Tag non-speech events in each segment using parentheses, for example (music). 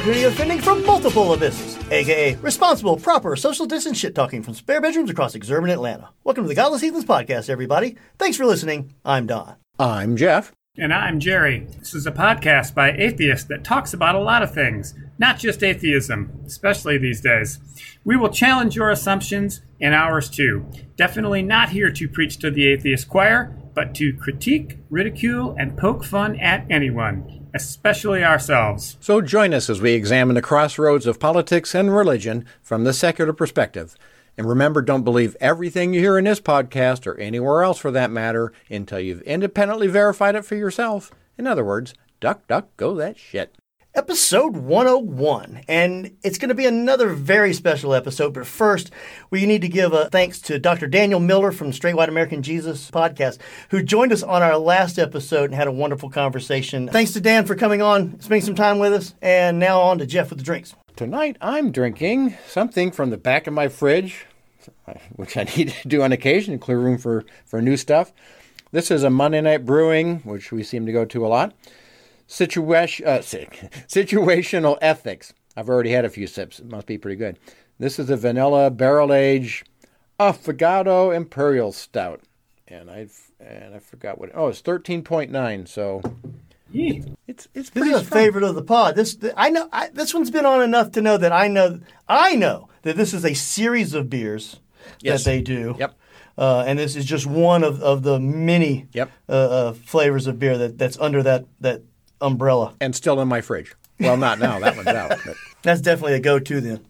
Equal opportunity offending from multiple abysses, aka responsible, proper, social distance shit talking from spare bedrooms across exurban Atlanta. Welcome to the Godless Heathens podcast, everybody. Thanks for listening. I'm Don. I'm Jeff. And I'm Jerry. This is a podcast by atheists that talks about a lot of things, not just atheism, especially these days. We will challenge your assumptions and ours too. Definitely not here to preach to the atheist choir, but to critique, ridicule, and poke fun at anyone, especially ourselves. So join us as we examine the crossroads of politics and religion from the secular perspective. And remember, don't believe everything you hear in this podcast or anywhere else for that matter until you've independently verified it for yourself. In other words, duck, duck, go that shit. Episode 101, and it's going to be another very special episode. But first, we need to give a thanks to Dr. Daniel Miller from Straight White American Jesus podcast, who joined us on our last episode and had a wonderful conversation. Thanks to Dan for coming on, spending some time with us, and now on to Jeff with the drinks. Tonight I'm drinking something from the back of my fridge, which I need to do on occasion clear room for, for new stuff. This is a Monday Night Brewing, which we seem to go to a lot. Situation, uh, situational ethics. I've already had a few sips. It must be pretty good. This is a vanilla barrel age affogato imperial stout, and I and I forgot what. Oh, it's thirteen point nine. So it's it's This pretty is a strong. favorite of the pod. This I know. I, this one's been on enough to know that I know. I know that this is a series of beers Yes. that they do. Yep. Uh, and this is just one of, of the many Yep. uh, uh, flavors of beer that, that's under that that umbrella. and still in my fridge. Well, not now. That one's out. But (laughs) That's definitely a go-to then.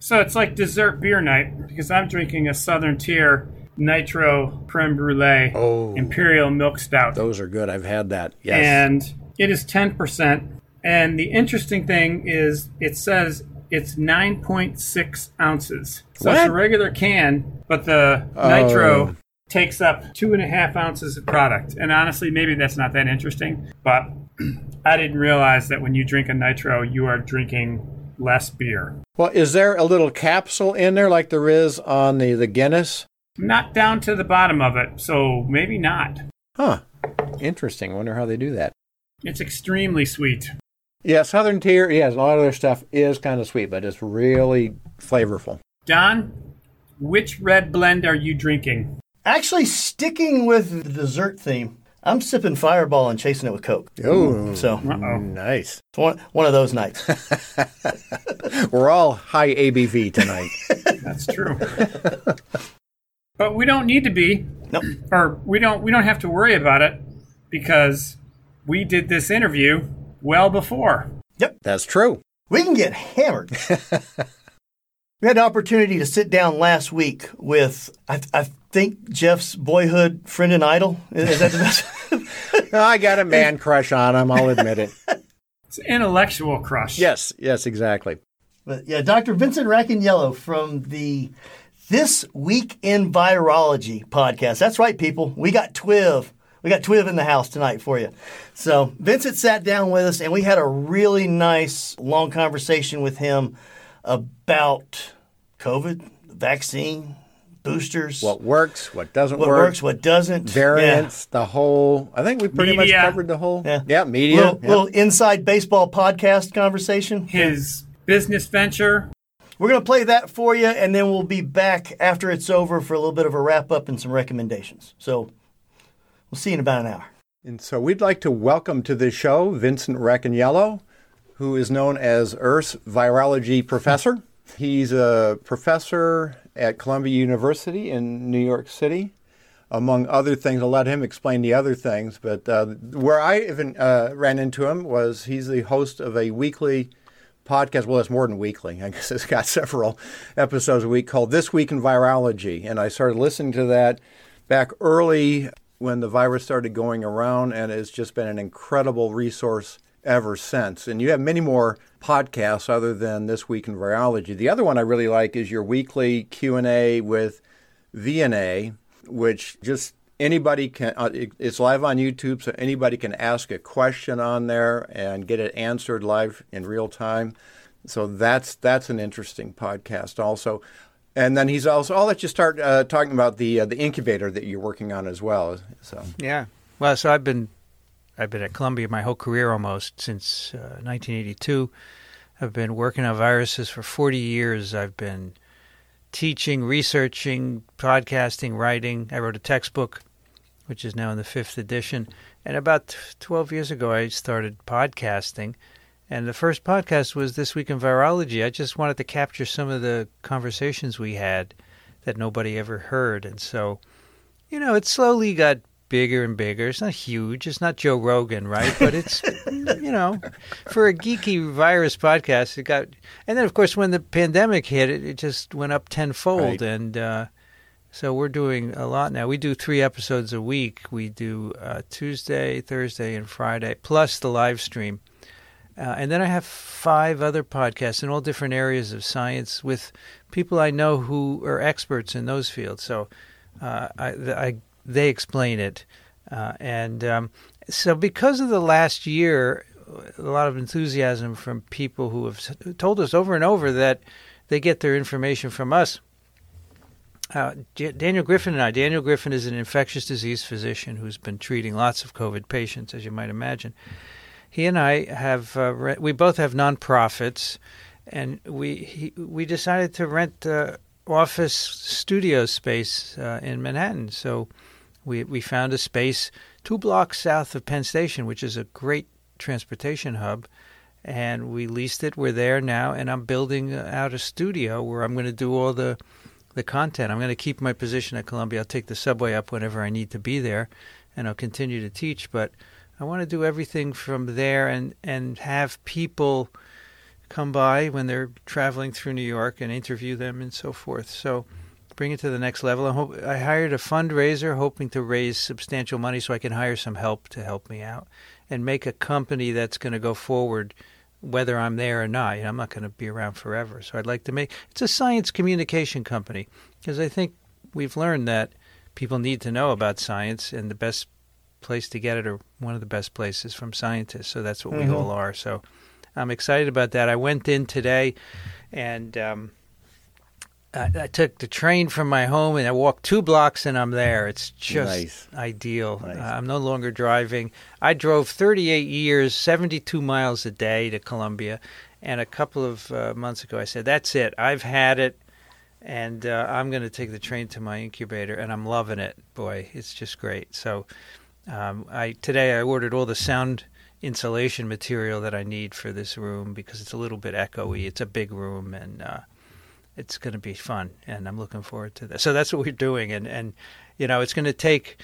So it's like dessert beer night because I'm drinking a Southern Tier Nitro Creme Brulee Oh. Imperial Milk Stout. those are good. I've had that. Yes. and it is 10%. And the interesting thing is, it says it's 9.6 ounces. So it's a regular can, but the nitro oh. Takes up two and a half ounces of product. And honestly, maybe that's not that interesting, but (clears throat) I didn't realize that when you drink a nitro, you are drinking less beer. well, is there a little capsule in there like there is on the, the Guinness? Not down to the bottom of it, so maybe not. Huh. Interesting. Wonder how they do that. It's extremely sweet. Yeah, Southern Tier, yes, a lot of their stuff is kind of sweet, but it's really flavorful. Don, which red blend are you drinking? Actually, sticking with the dessert theme, I'm sipping Fireball and chasing it with Coke. Oh, So Uh-oh. nice. it's one one of those nights. (laughs) We're all high ABV tonight. (laughs) That's true. but we don't need to be, nope. or we don't we don't have to worry about it because we did this interview well before. Yep, that's true. We can get hammered. (laughs) we had the opportunity to sit down last week with, I, I think, Jeff's boyhood friend and idol. Is that the best? (laughs) I got a man crush on him, I'll admit it. It's an intellectual crush. Yes, yes, exactly. But yeah, Dr. Vincent Racaniello from the This Week in Virology podcast. That's right, people. We got Twiv. We got Twiv in the house tonight for you. So Vincent sat down with us and we had a really nice long conversation with him about COVID, vaccine, boosters, What works, what doesn't what work, works, what doesn't. variants, the whole. I think we pretty Media. much covered the whole. Yeah. yeah Yeah. media. Little, yeah. little inside baseball podcast conversation. His business venture. We're going to play that for you, and then we'll be back after it's over for a little bit of a wrap up and some recommendations. So we'll see you in about an hour. And so we'd like to welcome to the show Vincent Racaniello, who is known as Earth's virology professor. He's a professor at Columbia University in New York City, among other things. I'll let him explain the other things. But uh, where I even uh, ran into him was he's the host of a weekly podcast. Well, it's more than weekly. I (laughs) guess it's got several episodes a week called This Week in Virology. And I started listening to that back early when the virus started going around, and it's just been an incredible resource ever since. And you have many more podcasts other than this week in virology. The other one I really like is your weekly Q and A with VNA, which just anybody can. Uh, it's live on YouTube, so anybody can ask a question on there and get it answered live in real time. So that's that's an interesting podcast also. And then he's also. I'll let you start uh, talking about the uh, the incubator that you're working on as well. So yeah, well, so I've been I've been at Columbia my whole career almost since uh, 1982. I've been working on viruses for 40 years. I've been teaching, researching, podcasting, writing. I wrote a textbook, which is now in the fifth edition. And about 12 years ago, I started podcasting. And the first podcast was This Week in Virology. I just wanted to capture some of the conversations we had that nobody ever heard. And so, you know, it slowly got bigger and bigger. It's not huge. It's not Joe Rogan, right? But it's, (laughs) you know, for a geeky virus podcast, it got. And then, of course, when the pandemic hit, it, it just went up tenfold. Right. And uh, so we're doing a lot now. We do three episodes a week. We do uh, Tuesday, Thursday, and Friday, plus the live stream. Uh, and then I have five other podcasts in all different areas of science with people I know who are experts in those fields. So uh, I, I, they explain it. Uh, and um, so, because of the last year, a lot of enthusiasm from people who have told us over and over that they get their information from us. Uh, Daniel Griffin and I. Daniel Griffin is an infectious disease physician who's been treating lots of COVID patients, as you might imagine he and I have uh, re- we both have nonprofits, and we he, we decided to rent uh, office studio space uh, in Manhattan. So we we found a space two blocks south of Penn Station, which is a great transportation hub. And we leased it. We're there now, and I'm building out a studio where I'm going to do all the the content. I'm going to keep my position at Columbia. I'll take the subway up whenever I need to be there, and I'll continue to teach. But I want to do everything from there and, and have people come by when they're traveling through New York and interview them and so forth. So bring it to the next level. I, hope, I hired a fundraiser hoping to raise substantial money so I can hire some help to help me out and make a company that's going to go forward whether I'm there or not. You know, I'm not going to be around forever. So I'd like to make it's a science communication company because I think we've learned that people need to know about science and the best place to get it or one of the best places from scientists. So that's what mm-hmm. we all are. So I'm excited about that. I went in today and um, I, I, took the train from my home and I walked two blocks and I'm there. It's just nice. ideal. Nice. Uh, I'm no longer driving. I drove 38 years, 72 miles a day to Columbia. And a couple of uh, months ago, I said, That's it. I've had it and uh, I'm going to take the train to my incubator, and I'm loving it. Boy, it's just great. So um, I today I ordered all the sound insulation material that I need for this room because it's a little bit echoey. It's a big room and uh, it's going to be fun, and I'm looking forward to that. So that's what we're doing, and and you know it's going to take.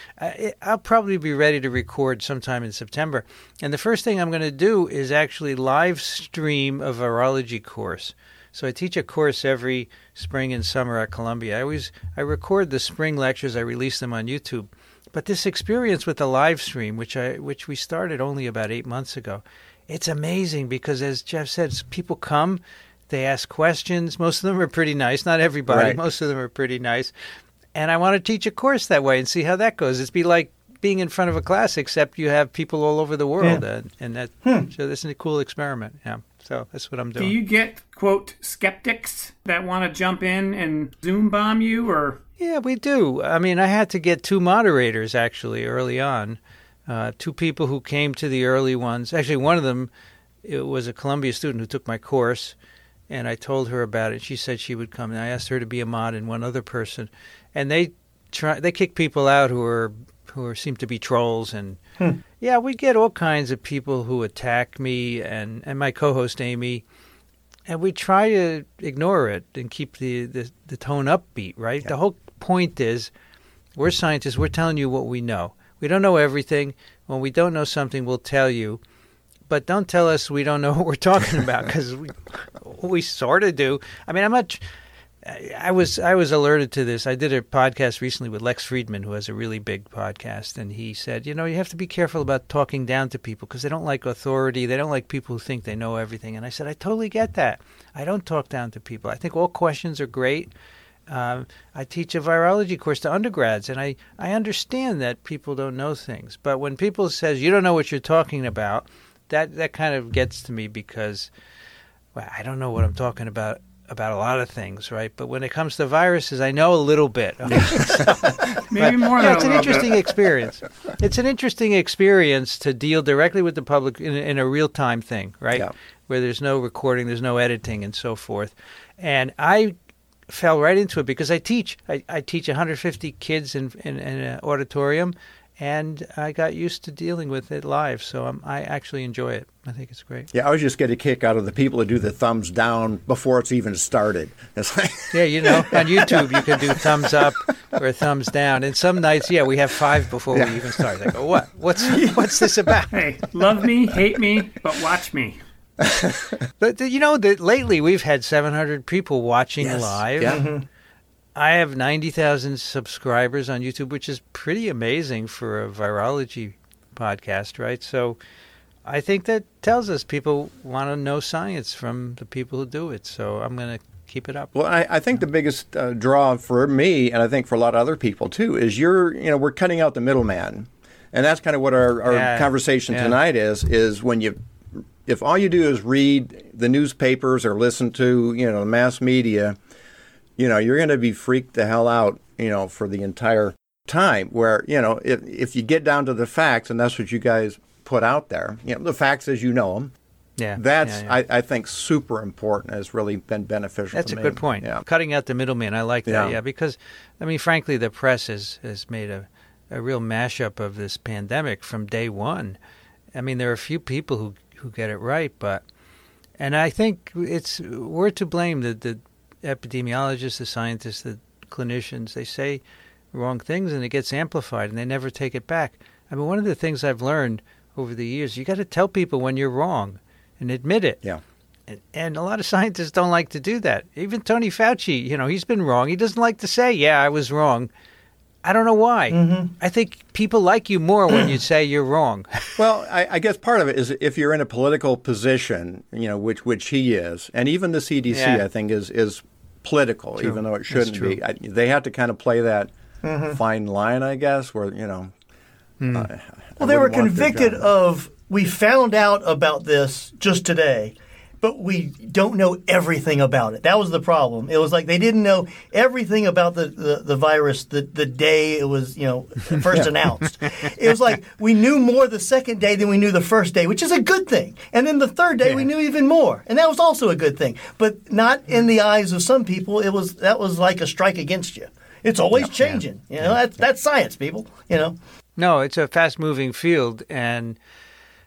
I'll probably be ready to record sometime in September, and the first thing I'm going to do is actually live stream a virology course. So I teach a course every spring and summer at Columbia. I always I record the spring lectures. I release them on YouTube but this experience with the live stream, which I which we started only about eight months ago, it's amazing because as Jeff said, people come, they ask questions. Most of them are pretty nice. Not everybody. Right. Most of them are pretty nice. And I want to teach a course that way and see how that goes. It's be like being in front of a class, except you have people all over the world, Yeah. and, and that Hmm. so this is a cool experiment. Yeah. So that's what I'm doing. Do you get quote skeptics that want to jump in and Zoom bomb you, or Yeah, we do. I mean, I had to get two moderators actually early on. Uh, two people who came to the early ones. Actually, one of them it was a Columbia student who took my course, and I told her about it. She said she would come, and I asked her to be a mod and one other person, and they try they kick people out who are who are, seem to be trolls and hmm. yeah, we get all kinds of people who attack me and and my co-host Amy and we try to ignore it and keep the, the, the tone upbeat, right? The whole point is we're scientists, we're telling you what we know. We don't know everything. When we don't know something, we'll tell you. But don't tell us we don't know what we're talking about because we, we sort of do. I mean, I'm not. I was I was alerted to this. I did a podcast recently with Lex Fridman, who has a really big podcast, and he said, you know, you have to be careful about talking down to people because they don't like authority. They don't like people who think they know everything. And I said, I totally get that. I don't talk down to people. I think all questions are great. Um, I teach a virology course to undergrads, and I, I understand that people don't know things. But when people says you don't know what you're talking about, that that kind of gets to me because well, I don't know what I'm talking about about a lot of things, right? But when it comes to viruses, I know a little bit. (laughs) (laughs) Maybe more yeah, it's an interesting bit. experience. It's an interesting experience to deal directly with the public in, in a real time thing, right? Yeah. Where there's no recording, there's no editing, and so forth. And I fell right into it because I teach. I, I teach 150 kids in, in, in an auditorium, and I got used to dealing with it live. So I'm, I actually enjoy it. I think it's great. Yeah, I always just get a kick out of the people that do the thumbs down before it's even started. It's like, (laughs) Yeah, you know, on YouTube you can do thumbs up or thumbs down. And some nights, yeah, we have five before we even start. I go, what? What's (laughs) what's this about? Hey, love me, hate me, but watch me. (laughs) But you know that lately we've had 700 people watching Yes. live. yeah. Mm-hmm. I have 90,000 subscribers on YouTube, which is pretty amazing for a virology podcast, right? So I think that tells us people want to know science from the people who do it. So I'm going to keep it up. Well, I, I think the biggest uh, draw for me, and I think for a lot of other people too, is you're, you know, we're cutting out the middleman, and that's kind of what our, our Yeah. conversation Yeah. tonight is. Is when you, if all you do is read the newspapers or listen to, you know, the mass media, you know, you're going to be freaked the hell out, you know, for the entire time. Where you know, if if you get down to the facts, and that's what you guys put out there, you know, the facts as you know them. Yeah. That's yeah, yeah. I, I think super important. Has really been beneficial. That's a me. good point. Yeah. Cutting out the middleman. I like that. Yeah. Yeah. because I mean, frankly, the press has has made a a real mashup of this pandemic from day one. I mean, there are a few people who who get it right, but and I think it's we're to blame. The the epidemiologists, the scientists, the clinicians. They say wrong things, and it gets amplified, and they never take it back. I mean, one of the things I've learned over the years, you got to tell people when you're wrong and admit it. Yeah. And, and a lot of scientists don't like to do that. Even Tony Fauci, you know, he's been wrong. He doesn't like to say, "Yeah, I was wrong." I don't know why. Mm-hmm. I think people like you more when you (clears throat) say you're wrong. (laughs) Well, I, I guess part of it is if you're in a political position, you know, which which he is, and even the CDC, Yeah. I think, is is political, True. even though it shouldn't be. I, they have to kind of play that Mm-hmm. fine line, I guess, where you know. I- I Well, they were wouldn't want their convicted of. We found out about this just today, but we don't know everything about it. That was the problem. It was like they didn't know everything about the, the, the virus the, the day it was, you know, first announced. It was like we knew more the second day than we knew the first day, which is a good thing. And then the third day we knew even more, and that was also a good thing. But not in the eyes of some people. It was that was like a strike against you. It's always changing. You know, that's that's science, people. You know. No, it's a fast moving field, and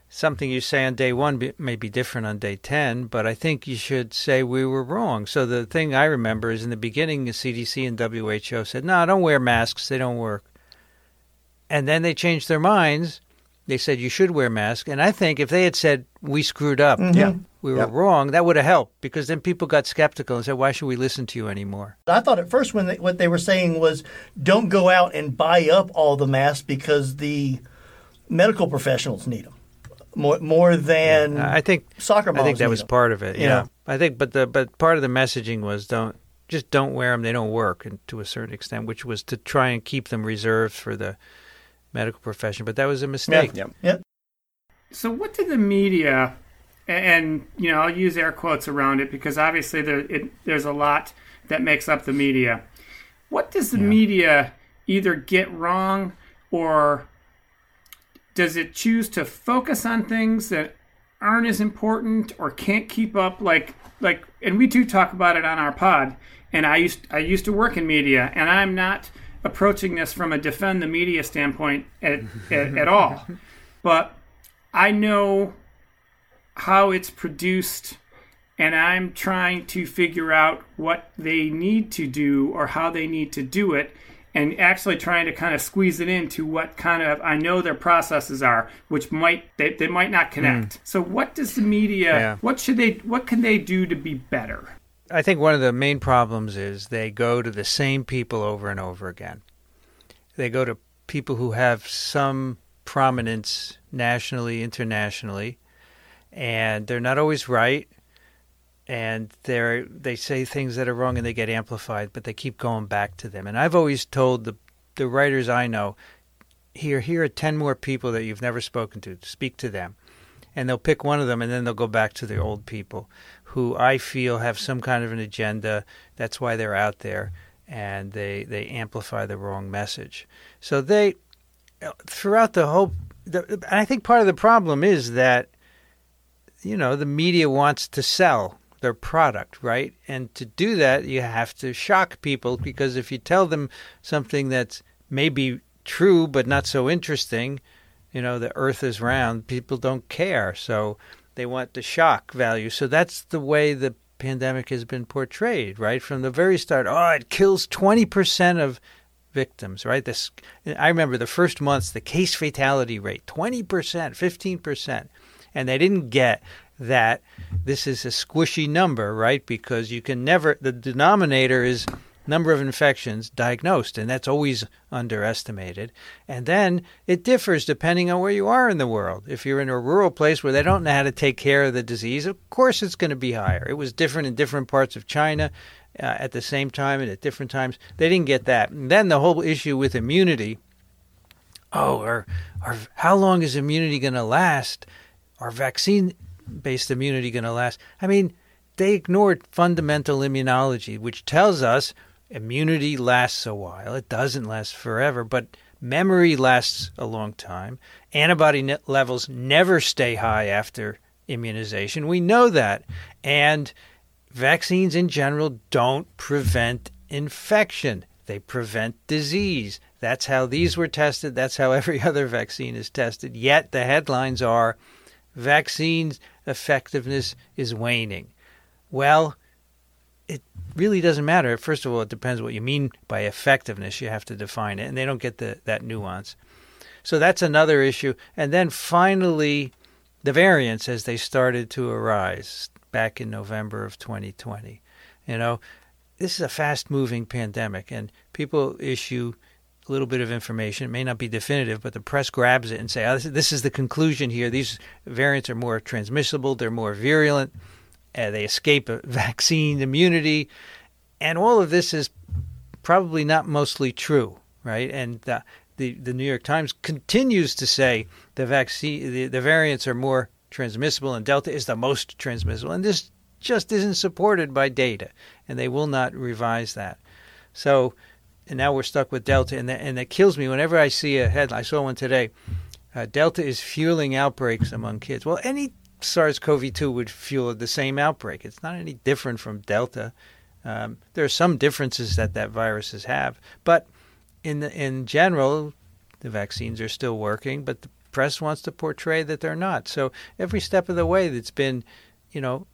something you say on day one may be different on day 10, but I think you should say we were wrong. So the thing I remember is in the beginning, the CDC and WHO said, no, don't wear masks, they don't work. And then they changed their minds. They said you should wear masks. And I think if they had said we screwed up, mm-hmm. Yeah. we were Yep. wrong, that would have helped because then people got skeptical and said, why should we listen to you anymore? I thought at first when they, what they were saying was don't go out and buy up all the masks because the medical professionals need them more more than I think soccer moms I think that was was 'em. part of it. You Yeah, know? I think, but the but part of the messaging was don't just don't wear them; they don't work, and to a certain extent, which was to try and keep them reserved for the medical profession. But that was a mistake. Yeah. Yeah. So, what did the media, and you know, I'll use air quotes around it because obviously there it, there's a lot that makes up the media. What does the media either get wrong or does it choose to focus on things that aren't as important or can't keep up? Like like and we do talk about it on our pod and I used I used to work in media and I'm not approaching this from a defend the media standpoint at, at, at all. (laughs) But I know how it's produced and I'm trying to figure out what they need to do or how they need to do it and actually trying to kind of squeeze it into what kind of I know their processes are which might they, they might not connect. Mm. So what does the media Yeah. what should they what can they do to be better? I think one of the main problems is they go to the same people over and over again. They go to people who have some prominence nationally, internationally, and they're not always right. And they they say things that are wrong and they get amplified, but they keep going back to them. And I've always told the the writers I know, here here are ten more people that you've never spoken to. Speak to them, and they'll pick one of them, and then they'll go back to the old people who I feel have some kind of an agenda. That's why they're out there, and they they amplify the wrong message. So they throughout the whole. The, and I think part of the problem is that you know the media wants to sell their product, right? And to do that, you have to shock people because if you tell them something that's maybe true but not so interesting, you know, the earth is round, people don't care. So they want the shock value. So that's the way the pandemic has been portrayed, right? From the very start. Oh, it kills 20% of victims, right? This I remember the first months the case fatality rate 20%, 15%. And they didn't get that this is a squishy number, right? Because you can never the denominator is number of infections diagnosed, and that's always underestimated. And then it differs depending on where you are in the world. If you're in a rural place where they don't know how to take care of the disease, of course it's going to be higher. It was different in different parts of China uh, at the same time and at different times. They didn't get that. And then the whole issue with immunity. Oh, or, or how long is immunity going to last? Are vaccine based immunity going to last? I mean, they ignored fundamental immunology, which tells us immunity lasts a while. It doesn't last forever, but memory lasts a long time. Antibody levels never stay high after immunization. We know that. And vaccines in general don't prevent infection, they prevent disease. That's how these were tested. That's how every (laughs) other vaccine is tested. Yet the headlines are vaccines effectiveness is waning. Well, it really doesn't matter. First of all, it depends what you mean by effectiveness. You have to define it, and they don't get the, that nuance. So that's another issue. And then finally, the variants as they started to arise back in November of 2020. You know, this is a fast moving pandemic, and people issue little bit of information. It may not be definitive, but the press grabs it and say, oh, this, is, this is the conclusion here. These variants are more transmissible, they're more virulent uh, they escape (laughs) vaccine immunity, and all of this is probably not mostly true, right? And the the, the New York Times continues to say the vaccine the, the variants are more transmissible and Delta is the most transmissible, and this just isn't supported by data, and they will not revise that. So, and now we're stuck with Delta, and that, and that kills me whenever I see a headline. I saw one today. Uh, Delta is fueling outbreaks among kids. Well, any SARS-CoV-2 would fuel the same outbreak. It's not any different from Delta. Um, there are some differences that that viruses have, but in the, in general, the vaccines are still working. But the press wants to portray that they're not. So every step of the way, that's been, you know,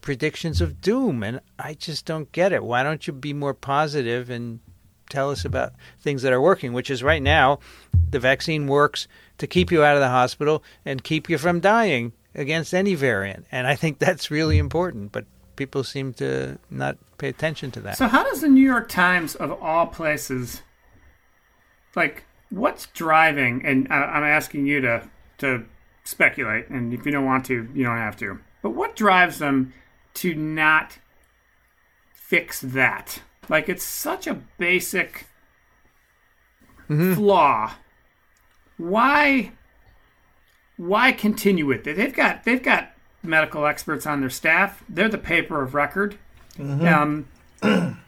predictions of doom, and I just don't get it. Why don't you be more positive and tell us about things that are working? Which is right now, the vaccine works to keep you out of the hospital and keep you from dying against any variant. And I think that's really important, but people seem to not pay attention to that. So, how does the New York Times, of all places, like, what's driving? And I'm asking you to, to speculate, and if you don't want to, you don't have to. But what drives them to not fix that? Like, it's such a basic mm-hmm. flaw. Why? why continue with it? They've got they've got medical experts on their staff. They're the paper of record. Mm-hmm. Um,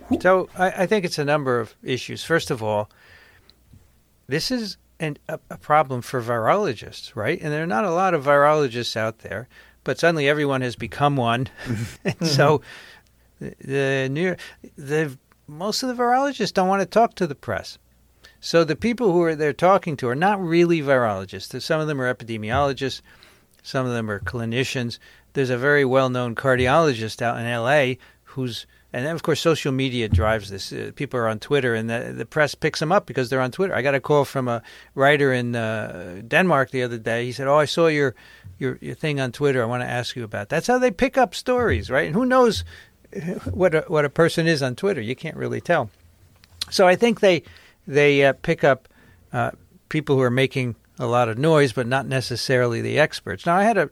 (clears throat) so I, I, think it's a number of issues. First of all, this is an, a, a, problem for virologists, right? And there are not a lot of virologists out there, but suddenly everyone has become one. (laughs) and so the, new the most of the virologists don't want to talk to the press. So the people who are they're talking to are not really virologists. Some of them are epidemiologists, some of them are clinicians. There's a very well-known cardiologist out in L.A. who's and then, of course, social media drives this. Uh, people are on Twitter, and the, the press picks them up because they're on Twitter. I got a call from a writer in uh, Denmark the other day. He said, "Oh, I saw your, your your thing on Twitter. I want to ask you about." That's how they pick up stories, right? And who knows what a, what a person is on Twitter. You can't really tell. So I think they they uh, pick up uh, people who are making a lot of noise, but not necessarily the experts. Now I had a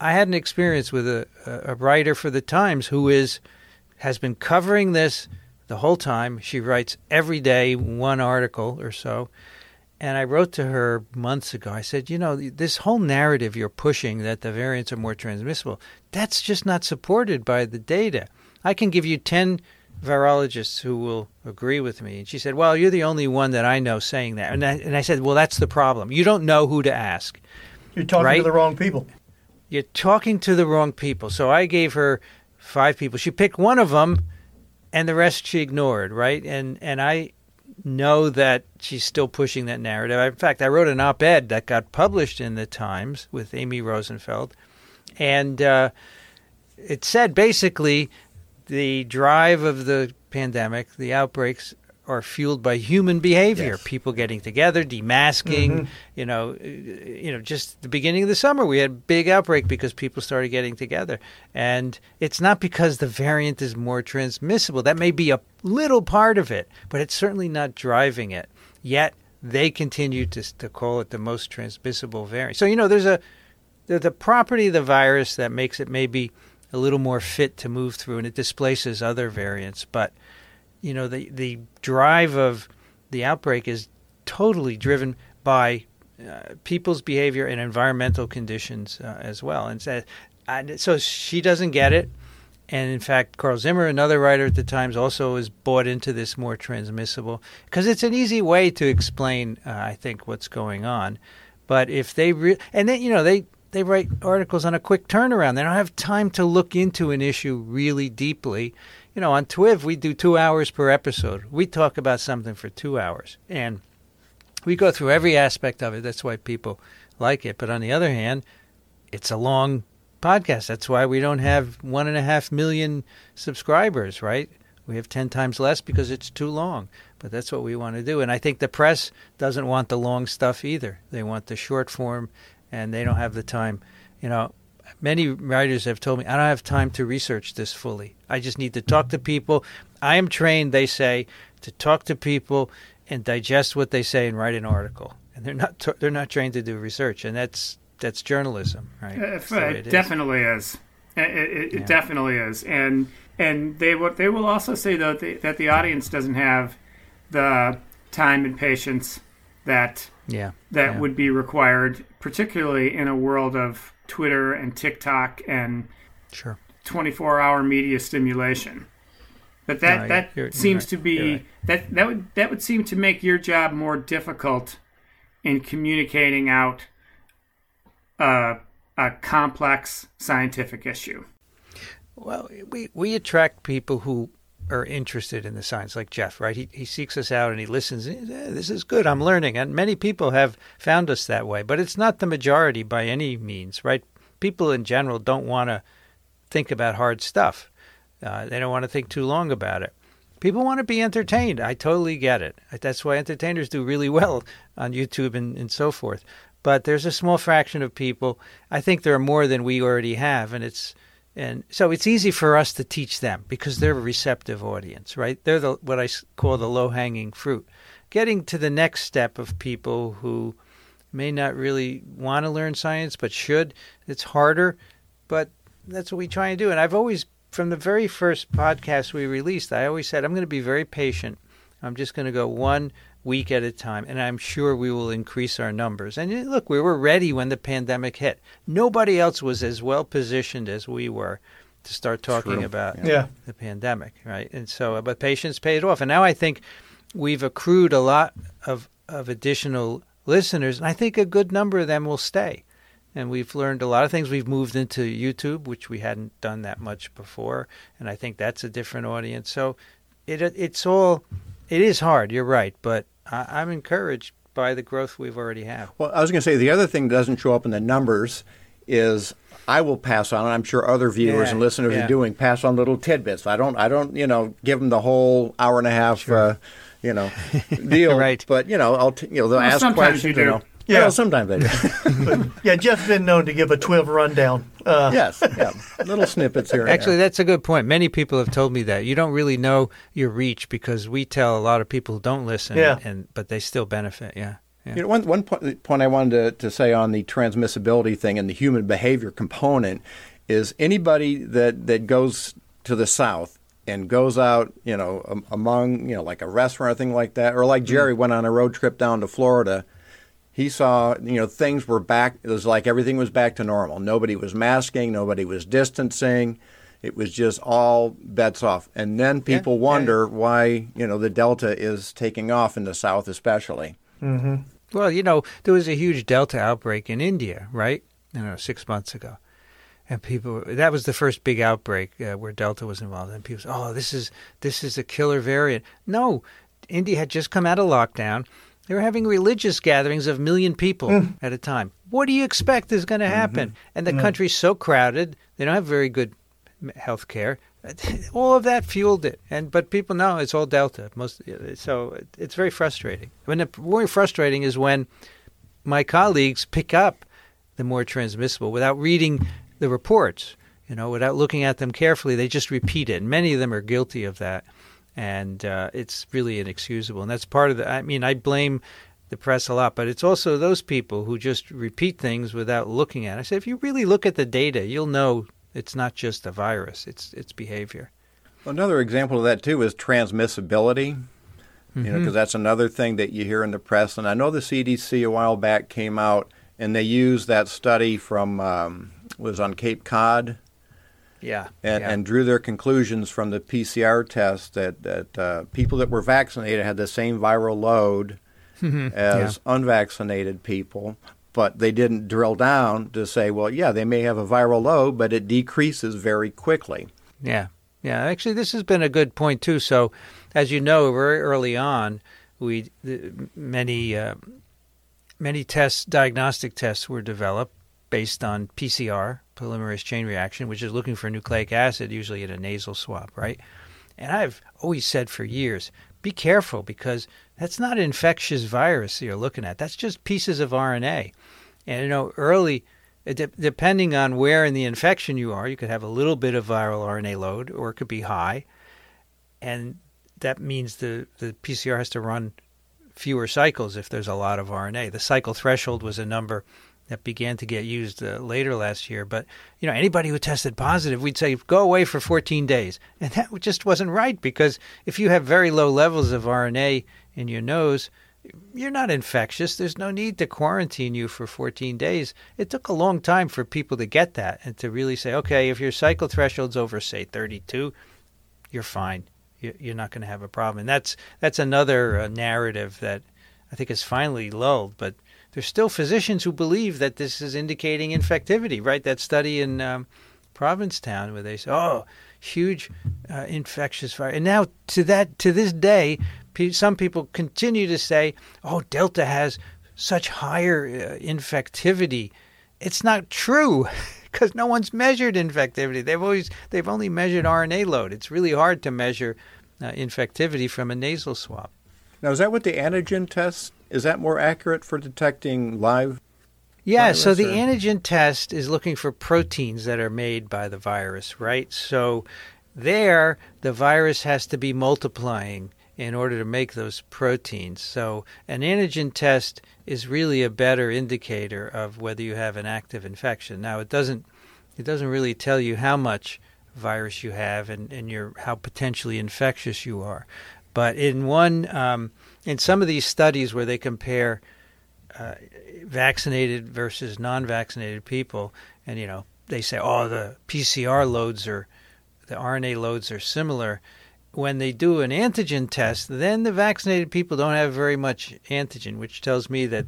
I had an experience with a, a writer for the Times who is has been covering this the whole time. She writes every day one article or so. And I wrote to her months ago. I said, you know, this whole narrative you're pushing that the variants are more transmissible, that's just not supported by the data. I can give you 10 virologists who will agree with me. And she said, well, you're the only one that I know saying that. And I, and I said, well, that's the problem. You don't know who to ask. You're talking Right? to the wrong people. You're talking to the wrong people. So I gave her five people. She picked one of them, and the rest she ignored. Right? And and I know that she's still pushing that narrative. In fact, I wrote an op-ed that got published in the Times with Amy Rosenfeld, and uh, it said basically the drive of the pandemic, the outbreaks are fueled by human behavior. Yes. People getting together, demasking. You know, uh, you know, just the beginning of the summer, we had a big outbreak because people started getting together, and it's not because the variant is more transmissible. That may be a little part of it, but it's certainly not driving it. Yet they continue to to call it the most transmissible variant. So you know, there's a the, the property of the virus that makes it maybe a little more fit to move through, and it displaces other variants. But you know, the the drive of the outbreak is totally driven by uh, people's behavior and environmental conditions uh, as well. And so, and so she doesn't get it. And in fact, Carl Zimmer, another writer at the Times, also is bought into this more transmissible because it's an easy way to explain, uh, I think, what's going on. But if they re- and then you know they they write articles on a quick turnaround. They don't have time to look into an issue really deeply. You know, on Twiv we do two hours per episode. We talk about something for two hours, and we go through every aspect of it. That's why people like it. But on the other hand, it's a long podcast. That's why we don't have one and a half million subscribers, right? We have 10 times less because it's too long. But that's what we want to do. And I think the press doesn't want the long stuff either. They want the short form, and they don't have the time. You know, many writers have told me, I don't have time to research this fully. I just need to talk to people. I am trained, they say, to talk to people and digest what they say and write an article. And they're not t- they're not trained to do research, and that's that's journalism, right? Uh, That's the way it it is. definitely is. It, it, it Yeah. definitely is, and and they will they will also say though that, that the audience doesn't have the time and patience that Yeah. that yeah. would be required, particularly in a world of Twitter and TikTok and Sure. 24 hour media stimulation. But that No, that you're- you're seems right. to be right. that that would that would seem to make your job more difficult in communicating out a a complex scientific issue. Well, we we attract people who are interested in the science, like Jeff, right? He he seeks us out and he listens. "Eh, This is good. I'm learning, and many people have found us that way. But it's not the majority by any means, right? People in general don't want to think about hard stuff. Uh, they don't want to think too long about it. People want to be entertained. I totally get it. That's why entertainers do really well on YouTube and, and so forth. But there's a small fraction of people. I think there are more than we already have, and it's and so it's easy for us to teach them because they're a receptive audience, right? They're the what I call the low hanging fruit. Getting to the next step of people who may not really want to learn science but should, it's harder, but that's what we try and do. And I've always, from the very first podcast we released, I always said I'm going to be very patient. I'm just going to go one week at a time, and I'm sure we will increase our numbers. And eh, look, we were ready when the pandemic hit. Nobody else was as well positioned as we were to start talking True. about Yeah. the pandemic, right? And so, but patience paid off. And now I think we've accrued a lot of, of additional listeners, and I think a good number of them will stay. And we've learned a lot of things. We've moved into YouTube, which we hadn't done that much before, and I think that's a different audience. So it it's all it is hard. You're right, but I, I'm encouraged by the growth we've already had. Well, I was going to say the other thing that doesn't show up in the numbers is I will pass on, and I'm sure other viewers Yeah, and listeners yeah. are doing pass on little tidbits. I don't, I don't, you know, give them the whole hour and a half, uh, you know, deal. (laughs) Right. But you know, I'll, t- you know, they'll Well, ask questions. you do. know, Yeah. Well, sometimes (laughs) I do. Yeah, Jeff's been known to give a TWIV rundown. Uh, yes, yeah, little snippets here. and Actually, there. that's a good point. Many people have told me that you don't really know your reach because we tell a lot of people who don't listen, Yeah. and but they still benefit. Yeah, yeah. You know, one one point, point I wanted to, to say on the transmissibility thing and the human behavior component is anybody that that goes to the south and goes out, you know, among you know like a restaurant or thing like that, or like Jerry went on a road trip down to Florida. He saw, you know, things were back. It was like everything was back to normal. Nobody was masking. Nobody was distancing. It was just all bets off. And then people yeah, wonder why, you know, the Delta is taking off in the South, especially. Well, you know, there was a huge Delta outbreak in India, right? you know, six months ago. And people, that was the first big outbreak uh, where Delta was involved. And people said, oh, this is, this is a killer variant. No, India had just come out of lockdown. They were having religious gatherings of a million people mm. at a time. What do you expect is going to mm-hmm. happen? And the country's so crowded, they don't have very good health care. (laughs) All of that fueled it, and but people know it's all Delta. Most so it's very frustrating. When the more frustrating is when my colleagues pick up the more transmissible without reading the reports. You know, without looking at them carefully, they just repeat it. And many of them are guilty of that, and uh, it's really inexcusable. And that's part of the. I mean, I blame the press a lot, but it's also those people who just repeat things without looking at it. I say, if you really look at the data, you'll know it's not just a virus; it's it's behavior. Another example of that too is transmissibility. You know, because that's another thing that you hear in the press. And I know the CDC a while back came out and they used that study from um, was on Cape Cod Yeah, and, yeah. and drew their conclusions from the PCR test that that uh, people that were vaccinated had the same viral load as unvaccinated people. But they didn't drill down to say, well, yeah, they may have a viral load, but it decreases very quickly. Yeah, yeah. Actually, this has been a good point too. So, as you know, very early on, we many uh, many tests, diagnostic tests, were developed based on PCR, polymerase chain reaction, which is looking for nucleic acid, usually in a nasal swab, right? And I've always said for years, be careful because that's not an infectious virus you're looking at. That's just pieces of RNA. And you know, early, uh, de- depending on where in the infection you are, you could have a little bit of viral RNA load, or it could be high, and that means the the PCR has to run fewer cycles if there's a lot of RNA. The cycle threshold was a number that began to get used uh, later last year. But you know, anybody who tested positive, we'd say go away for 14 days, and that just wasn't right because if you have very low levels of RNA in your nose, you're not infectious. There's no need to quarantine you for 14 days. It took a long time for people to get that and to really say, okay, if your cycle threshold's over, say 32, you're fine. You- You're not going to have a problem. And that's that's another uh, narrative that I think is finally lulled. But there's still physicians who believe that this is indicating infectivity. Right? That study in um, Provincetown where they say, "Oh, huge uh, infectious virus," and now to that to this day, some people continue to say, "Oh, Delta has such higher uh, infectivity." It's not true (laughs) because no one's measured infectivity. They've always they've only measured RNA load. It's really hard to measure uh, infectivity from a nasal swab. Now, is that what the antigen test is that more accurate for detecting live? Yeah, so the or- antigen test is looking for proteins that are made by the virus, right? So there, the virus has to be multiplying in order to make those proteins. So an antigen test is really a better indicator of whether you have an active infection. Now, it doesn't it doesn't really tell you how much virus you have and, and your how potentially infectious you are. But in one um, in some of these studies where they compare uh, vaccinated versus non-vaccinated people, and you know they say, oh, the PCR loads are, the RNA loads are similar. When they do an antigen test, then the vaccinated people don't have very much antigen, which tells me that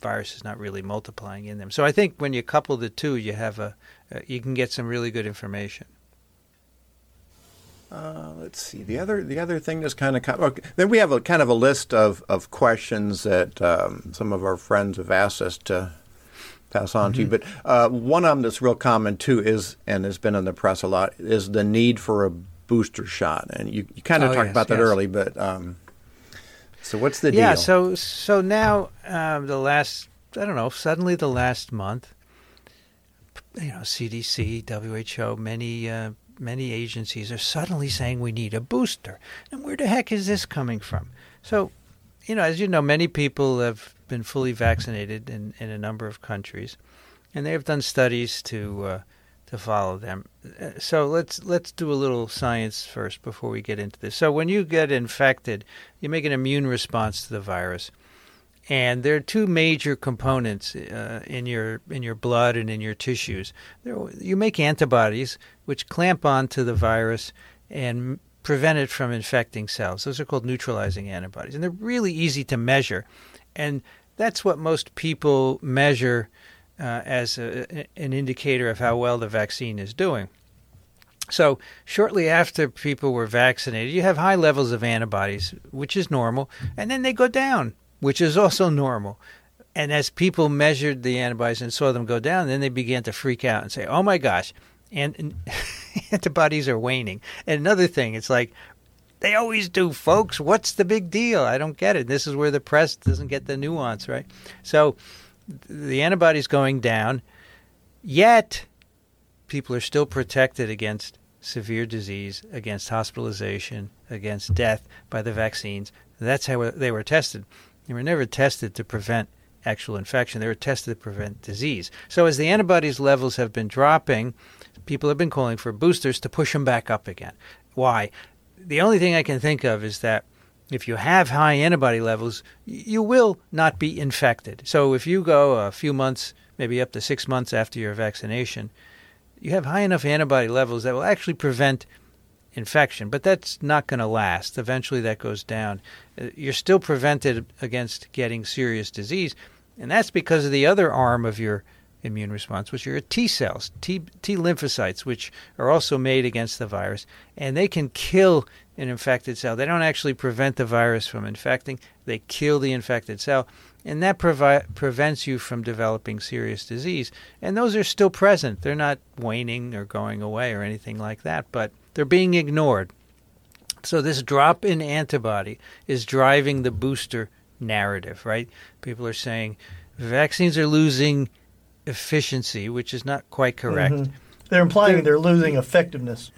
virus is not really multiplying in them. So I think when you couple the two, you have a, uh, you can get some really good information. Uh, let's see the other the other thing that's kind of okay, then we have a kind of a list of, of questions that um, some of our friends have asked us to pass on to you. But uh, one of them that's real common too is and has been in the press a lot is the need for a booster shot. And you, you kind of Oh, talked yes, about that yes. early, but um, so what's the yeah deal? Yeah. So so now um, the last I don't know, suddenly the last month, you know, CDC, WHO, many uh, many agencies are suddenly saying we need a booster. And where the heck is this coming from? So, you know, as you know, many people have been fully vaccinated in, in a number of countries, and they have done studies to uh, to follow them. Uh, so let's let's do a little science first before we get into this. So when you get infected, you make an immune response to the virus, and there are two major components uh, in your in your blood and in your tissues. There, you make antibodies which clamp onto the virus and prevent it from infecting cells. Those are called neutralizing antibodies, and they're really easy to measure, and that's what most people measure uh, as a, an indicator of how well the vaccine is doing. So, shortly after people were vaccinated, you have high levels of antibodies, which is normal, and then they go down, which is also normal. And as people measured the antibodies and saw them go down, then they began to freak out and say, "Oh my gosh!" And, and (laughs) antibodies are waning. And another thing, it's like they always do, folks. What's the big deal? I don't get it. This is where the press doesn't get the nuance, right? So the antibodies going down, yet people are still protected against severe disease, against hospitalization, against death by the vaccines. That's how they were tested. They were never tested to prevent actual infection. They were tested to prevent disease. So as the antibodies levels have been dropping, people have been calling for boosters to push them back up again. Why? The only thing I can think of is that if you have high antibody levels, you will not be infected. So if you go a few months, maybe up to six months after your vaccination, you have high enough antibody levels that will actually prevent infection. But that's not going to last. Eventually, that goes down. Uh, you're still prevented against getting serious disease, and that's because of the other arm of your immune response, which are your T cells, T, T lymphocytes, which are also made against the virus, and they can kill an infected cell. They don't actually prevent the virus from infecting, they kill the infected cell, and that previ- prevents you from developing serious disease. And those are still present. They're not waning or going away or anything like that, but they're being ignored. So, this drop in antibody is driving the booster narrative, right? People are saying vaccines are losing efficiency, which is not quite correct. Mm-hmm. They're implying they're, they're losing effectiveness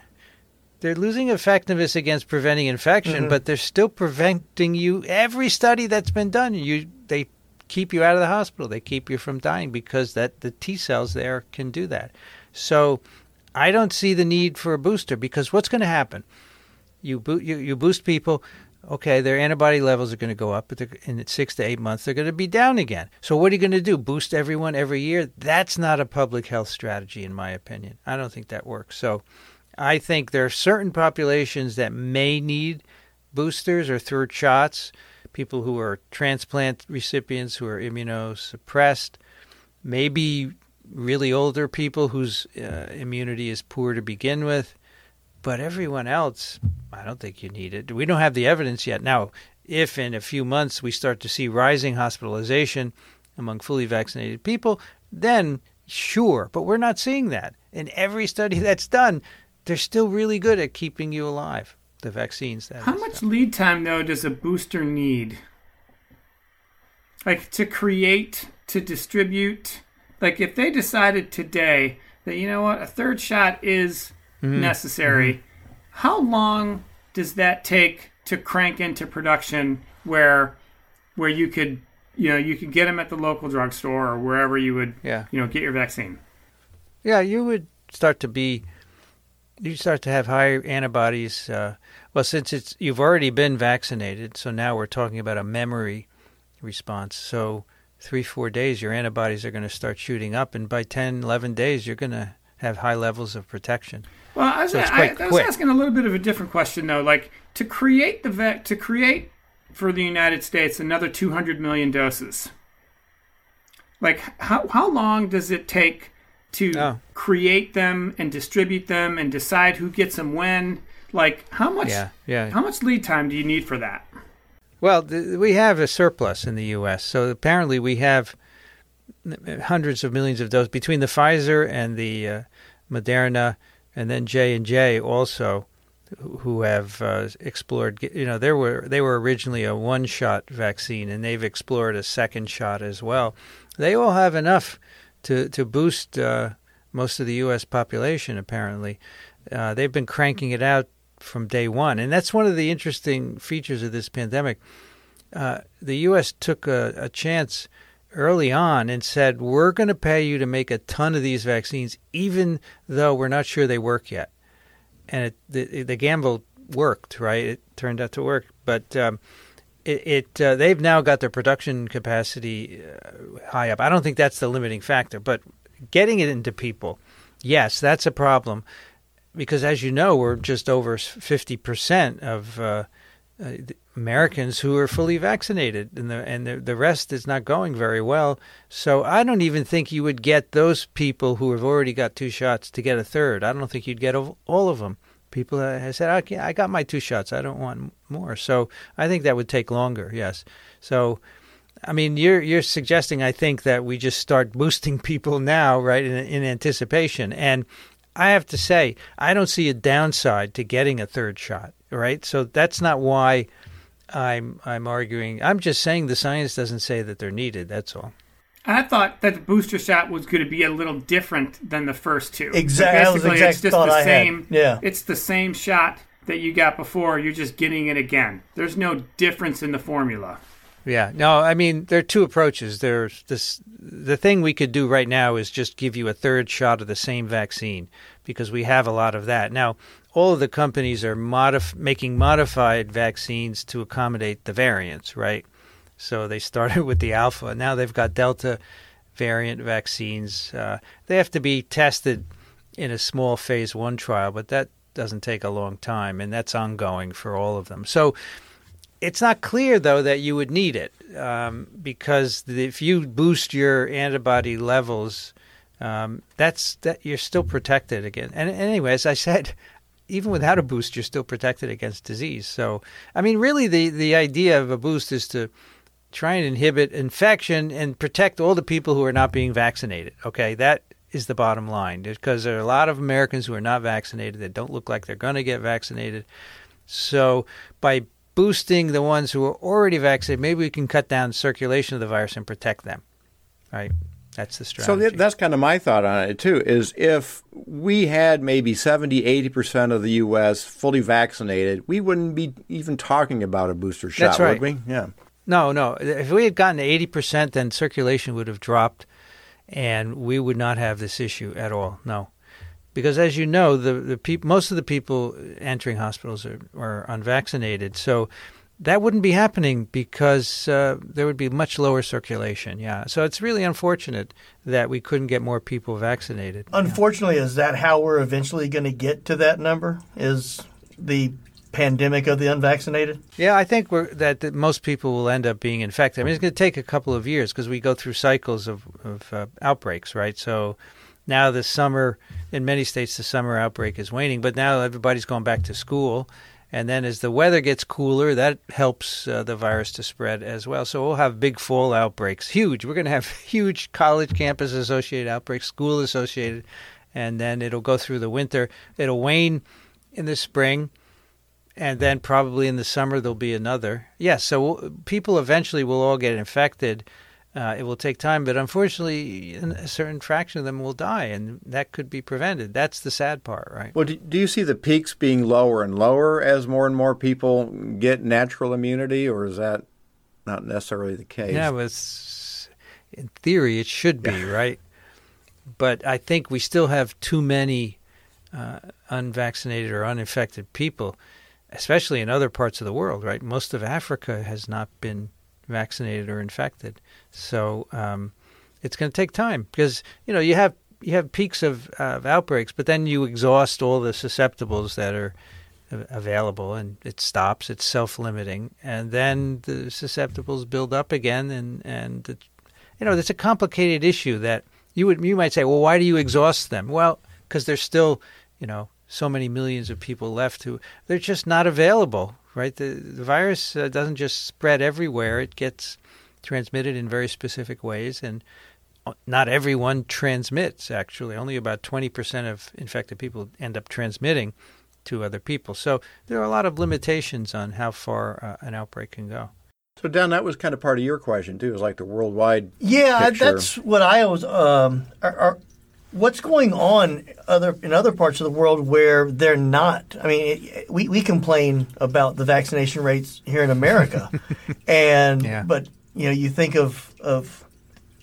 they're losing effectiveness against preventing infection, mm-hmm. but they're still preventing you. Every study that's been done, you they keep you out of the hospital. They keep you from dying because that the T cells there can do that. So I don't see the need for a booster because what's going to happen? You, bo- you you boost people. Okay, their antibody levels are going to go up, but in six to eight months they're going to be down again. So what are you going to do? Boost everyone every year? That's not a public health strategy, in my opinion. I don't think that works. So I think there are certain populations that may need boosters or third shots. People who are transplant recipients who are immunosuppressed, maybe really older people whose uh, immunity is poor to begin with. But everyone else, I don't think you need it. We don't have the evidence yet. Now, if in a few months we start to see rising hospitalization among fully vaccinated people, then sure, but we're not seeing that. In every study (laughs) that's done, they're still really good at keeping you alive. The vaccines. That How much lead time though does a booster need? Like to create, to distribute. Like if they decided today that you know what a third shot is mm-hmm. necessary, mm-hmm. how long does that take to crank into production where where you could you know you could get them at the local drugstore or wherever you would yeah. you know get your vaccine? Yeah, you would start to be you start to have higher antibodies. Uh, well, since it's you've already been vaccinated, so now we're talking about a memory response. So three, four days, your antibodies are going to start shooting up, and by 10, 11 days, you're going to have high levels of protection. Well, I was, so I, I was asking a little bit of a different question though. Like to create the vet, to create for the United States another 200 million doses. Like how how long does it take to oh. create them and distribute them and decide who gets them when. Like how much? Yeah, yeah. How much lead time do you need for that? Well, th- we have a surplus in the U.S., so apparently we have hundreds of millions of doses between the Pfizer and the uh, Moderna, and then J and J also who have uh, explored. You know, there were they were originally a one-shot vaccine, and they've explored a second shot as well. They all have enough to to boost uh, most of the U.S. population. Apparently, uh, they've been cranking it out from day one, and that's one of the interesting features of this pandemic. Uh, the U.S. took a, a chance early on and said, We're going to pay you to make a ton of these vaccines, even though we're not sure they work yet. And it, the, the gamble worked, right? It turned out to work. But um, it, it uh, they've now got their production capacity uh, high up. I don't think that's the limiting factor, but getting it into people, yes, that's a problem. Because as you know, we're just over 50% of uh, uh, Americans who are fully vaccinated, and the and the, the rest is not going very well. So I don't even think you would get those people who have already got two shots to get a third. I don't think you'd get all of them. People have said, "Okay, I got my two shots. I don't want more." So I think that would take longer. Yes. So. I mean, you're you're suggesting, I think, that we just start boosting (laughs) people now, right, in, in anticipation. And I have to say, I don't see a downside to getting a third shot right? So that's not why I'm I'm arguing. I'm just saying the science doesn't say that they're needed. That's all. I thought that the booster shot was going to be a little different than the first two. Exactly, so basically, it's just the I same. Had. Yeah, it's the same shot that you got before. You're just getting it again. There's no difference in the formula. Yeah, no, I mean there are two approaches. There's this. The thing we could do right now is just give you a third shot of the same vaccine because we have a lot of that now all of the companies are modif- making modified vaccines to accommodate the variants, right? So they started (laughs) with the alpha. Now they've got delta variant vaccines. Uh, they have to be tested in a small phase one trial, but that doesn't take a long time, and that's ongoing for all of them. So it's not clear, though, that you would need it um, because if you boost your antibody levels, um, that's that you're still protected again. And anyway, as I said, (laughs) even without a boost, you're still protected against disease. So, I mean, really, the, the idea of a boost is to try and inhibit infection and protect all the people who are not being vaccinated. Okay, that is the bottom line because there are a lot of Americans who are not vaccinated that don't look like they're going to get vaccinated. So, by boosting the ones who are already vaccinated, maybe we can cut down circulation of the virus and protect them. Right? That's the strategy. So that's kind of my thought on it too. Is if we had maybe 70, 80 percent of the U.S. fully vaccinated, we wouldn't be even talking about a booster shot, that's right. would we? Yeah. No, no. If we had gotten to eighty percent, then circulation would have dropped, and we would not have this issue at all. No, because as you know, the the peop- most of the people entering hospitals are, are unvaccinated. So that wouldn't be happening because uh, there would be much lower circulation. Yeah, so it's really unfortunate that we couldn't get more people vaccinated. Unfortunately, yeah. is that how we're eventually going to get to that number? Is the pandemic of the unvaccinated? Yeah, I think that, that, most people will end up being infected. I mean, it's going to take a couple of years because we go through cycles of, of uh, outbreaks, right? So now this summer, in many states, the summer outbreak is waning, but now everybody's going back to school and then as the weather gets cooler, that helps uh, the virus to spread as well. So we'll have big fall outbreaks, huge. We're going to have (laughs) huge college campus associated outbreaks, school associated, and then it'll go through the winter. It'll wane in the spring, and then probably in the summer there'll be another. Yes, so people eventually will all get infected uh, it will take time, but unfortunately, a certain fraction of them will die, and that could be prevented. That's the sad part, right? Well, do you see the peaks being lower and lower as more and more people get natural immunity, or is that not necessarily the case? Yeah, but in theory, it should be, right? But I think we still have too many uh, unvaccinated or uninfected people, especially in other parts of the world, right? Most of Africa has not been vaccinated or infected. So um, it's going to take time because you know you have you have peaks of, uh, of outbreaks, but then you exhaust all the susceptibles that are available, and it stops. It's self-limiting, and then the susceptibles build up again, and and the, you know it's a complicated issue that you would you might say, well, why do you exhaust them? Well, because there's still you know so many millions of people left who they're just not available right? The, the virus uh, doesn't just spread everywhere, it gets transmitted in very specific ways. And uh, not everyone transmits, actually. Only about 20% of infected people end up transmitting. to other people. So there are a lot of limitations on how far uh, an outbreak can go. So, Don, that was kind of part of your question too. Is like the worldwide. Yeah, picture. that's what I was. Um, are, are, what's going on other in other parts of the world where they're not? I mean, it, we we complain about the vaccination rates here in America, (laughs) and Yeah. but you know, you think of of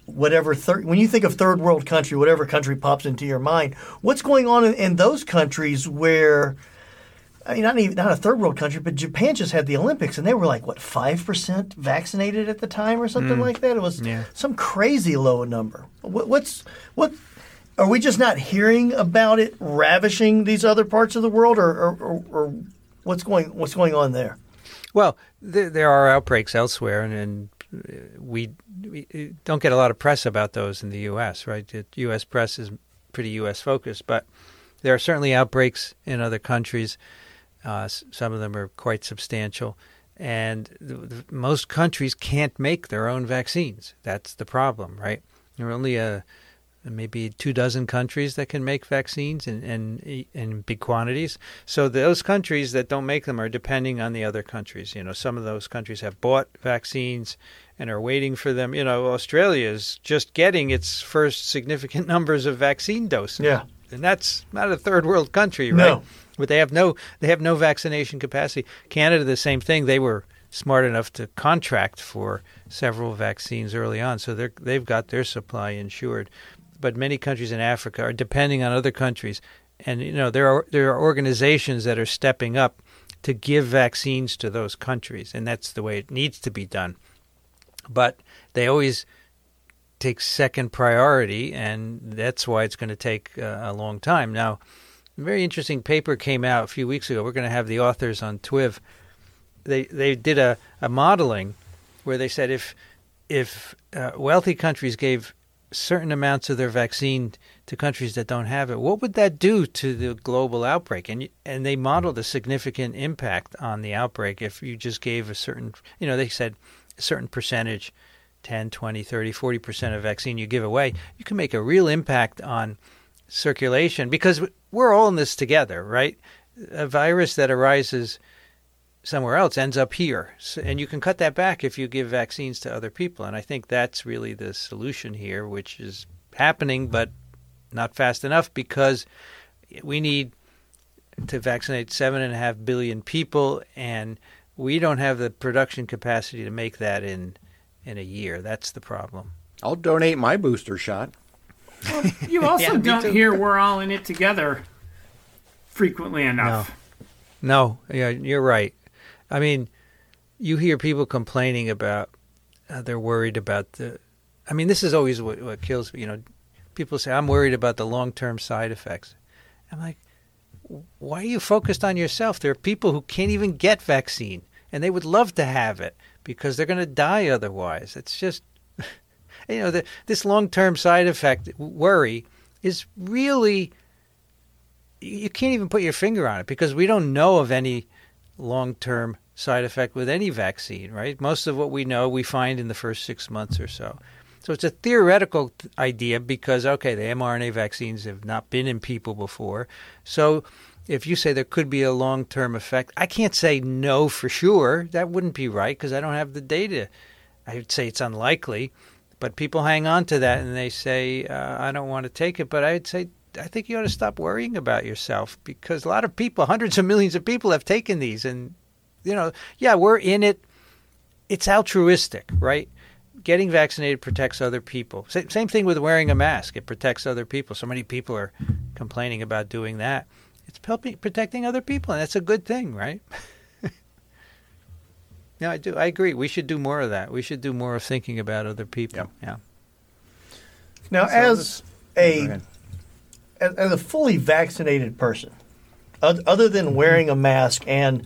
whatever third when you think of third world country, whatever country pops into your mind, what's going on in, in those countries where? I mean, not even not a third world country, but Japan just had the Olympics, and they were like what five percent vaccinated at the time, or something mm. like that. It was Yeah. some crazy low number. What, what's what? Are we just not hearing about it ravishing these other parts of the world, or, or, or, or what's going what's going on there? Well, there, there are outbreaks elsewhere, and, and we, we don't get a lot of press about those in the U.S. Right? The U.S. press is pretty U.S. focused, but there are certainly outbreaks in other countries. Uh, some of them are quite substantial, and the, the, most countries can't make their own vaccines. That's the problem, right? There are only a maybe two dozen countries that can make vaccines in, in in big quantities. So those countries that don't make them are depending on the other countries. You know, some of those countries have bought vaccines and are waiting for them. You know, Australia is just getting its first significant (laughs) numbers of vaccine doses. Yeah. And that's not a third world country, right? No. But they have no they have no vaccination capacity. Canada the same thing. They were smart enough to contract for several vaccines early on, so they're they've got their supply insured. But many countries in Africa are depending on other countries, and you know there are there are organizations that are stepping up to give vaccines to those countries, and that's the way it needs to be done. But they always take second priority, and that's why it's going to take uh, a long time. Now, a very interesting paper came out a few weeks ago. We're going to have the authors on TWIV. They they did a, a modeling where they said if if uh, wealthy countries gave certain amounts of their vaccine to countries that don't have it, what would that do to the global outbreak? And and they modeled a significant impact on the outbreak if you just gave a certain, you know, they said a certain percentage, 10, 20, 30, 40% of vaccine you give away, you can make a real impact on circulation because we're all in this together, right? A virus that arises somewhere else ends up here. So, hmm. and you can cut that back if you give vaccines to other people. And I think that's really the solution here, which is happening, hmm. but not fast enough because we need to vaccinate seven and a half billion people, and we don't have the production capacity to make that in in a year. That's the problem. I'll donate my booster shot. You (laughs) also Yeah, me don't hear we're all in it together frequently enough. No. No, yeah, you're right. I mean, you hear people complaining about uh, they're worried about the. I mean, this is always what, what kills. You know, people say I'm worried about the long-term side effects. I'm like, why are you focused on yourself? There are people who can't even get vaccine, and they would love to have it because they're going to die otherwise. It's just, (laughs) you know, the, this long-term side effect worry is really you can't even put your finger on it because we don't know of any long term side effect with any vaccine, right? Most of what we know we find in the first six months or so. So it's a theoretical th- idea because, okay, the mRNA vaccines have not been in people before. So if you say there could be a long term effect, I can't say no for sure. That wouldn't be right because I don't have the data. I would say it's unlikely. But people hang on to that and they say, uh, I don't want to take it. But I'd say, I think you ought to stop worrying about yourself because a lot of people, hundreds of millions of people, have taken these. And, you know, yeah, we're in it. It's altruistic, right? Getting vaccinated protects other people. Sa- Same thing with wearing a mask, it protects other people. So many people are complaining about doing that. It's helping, protecting other people, and that's a good thing, right? (laughs) yeah, I do. I agree. We should do more of that. We should do more of thinking about other people. Yeah. Now, So as a Go ahead. As, as a fully vaccinated person, other than wearing a mask and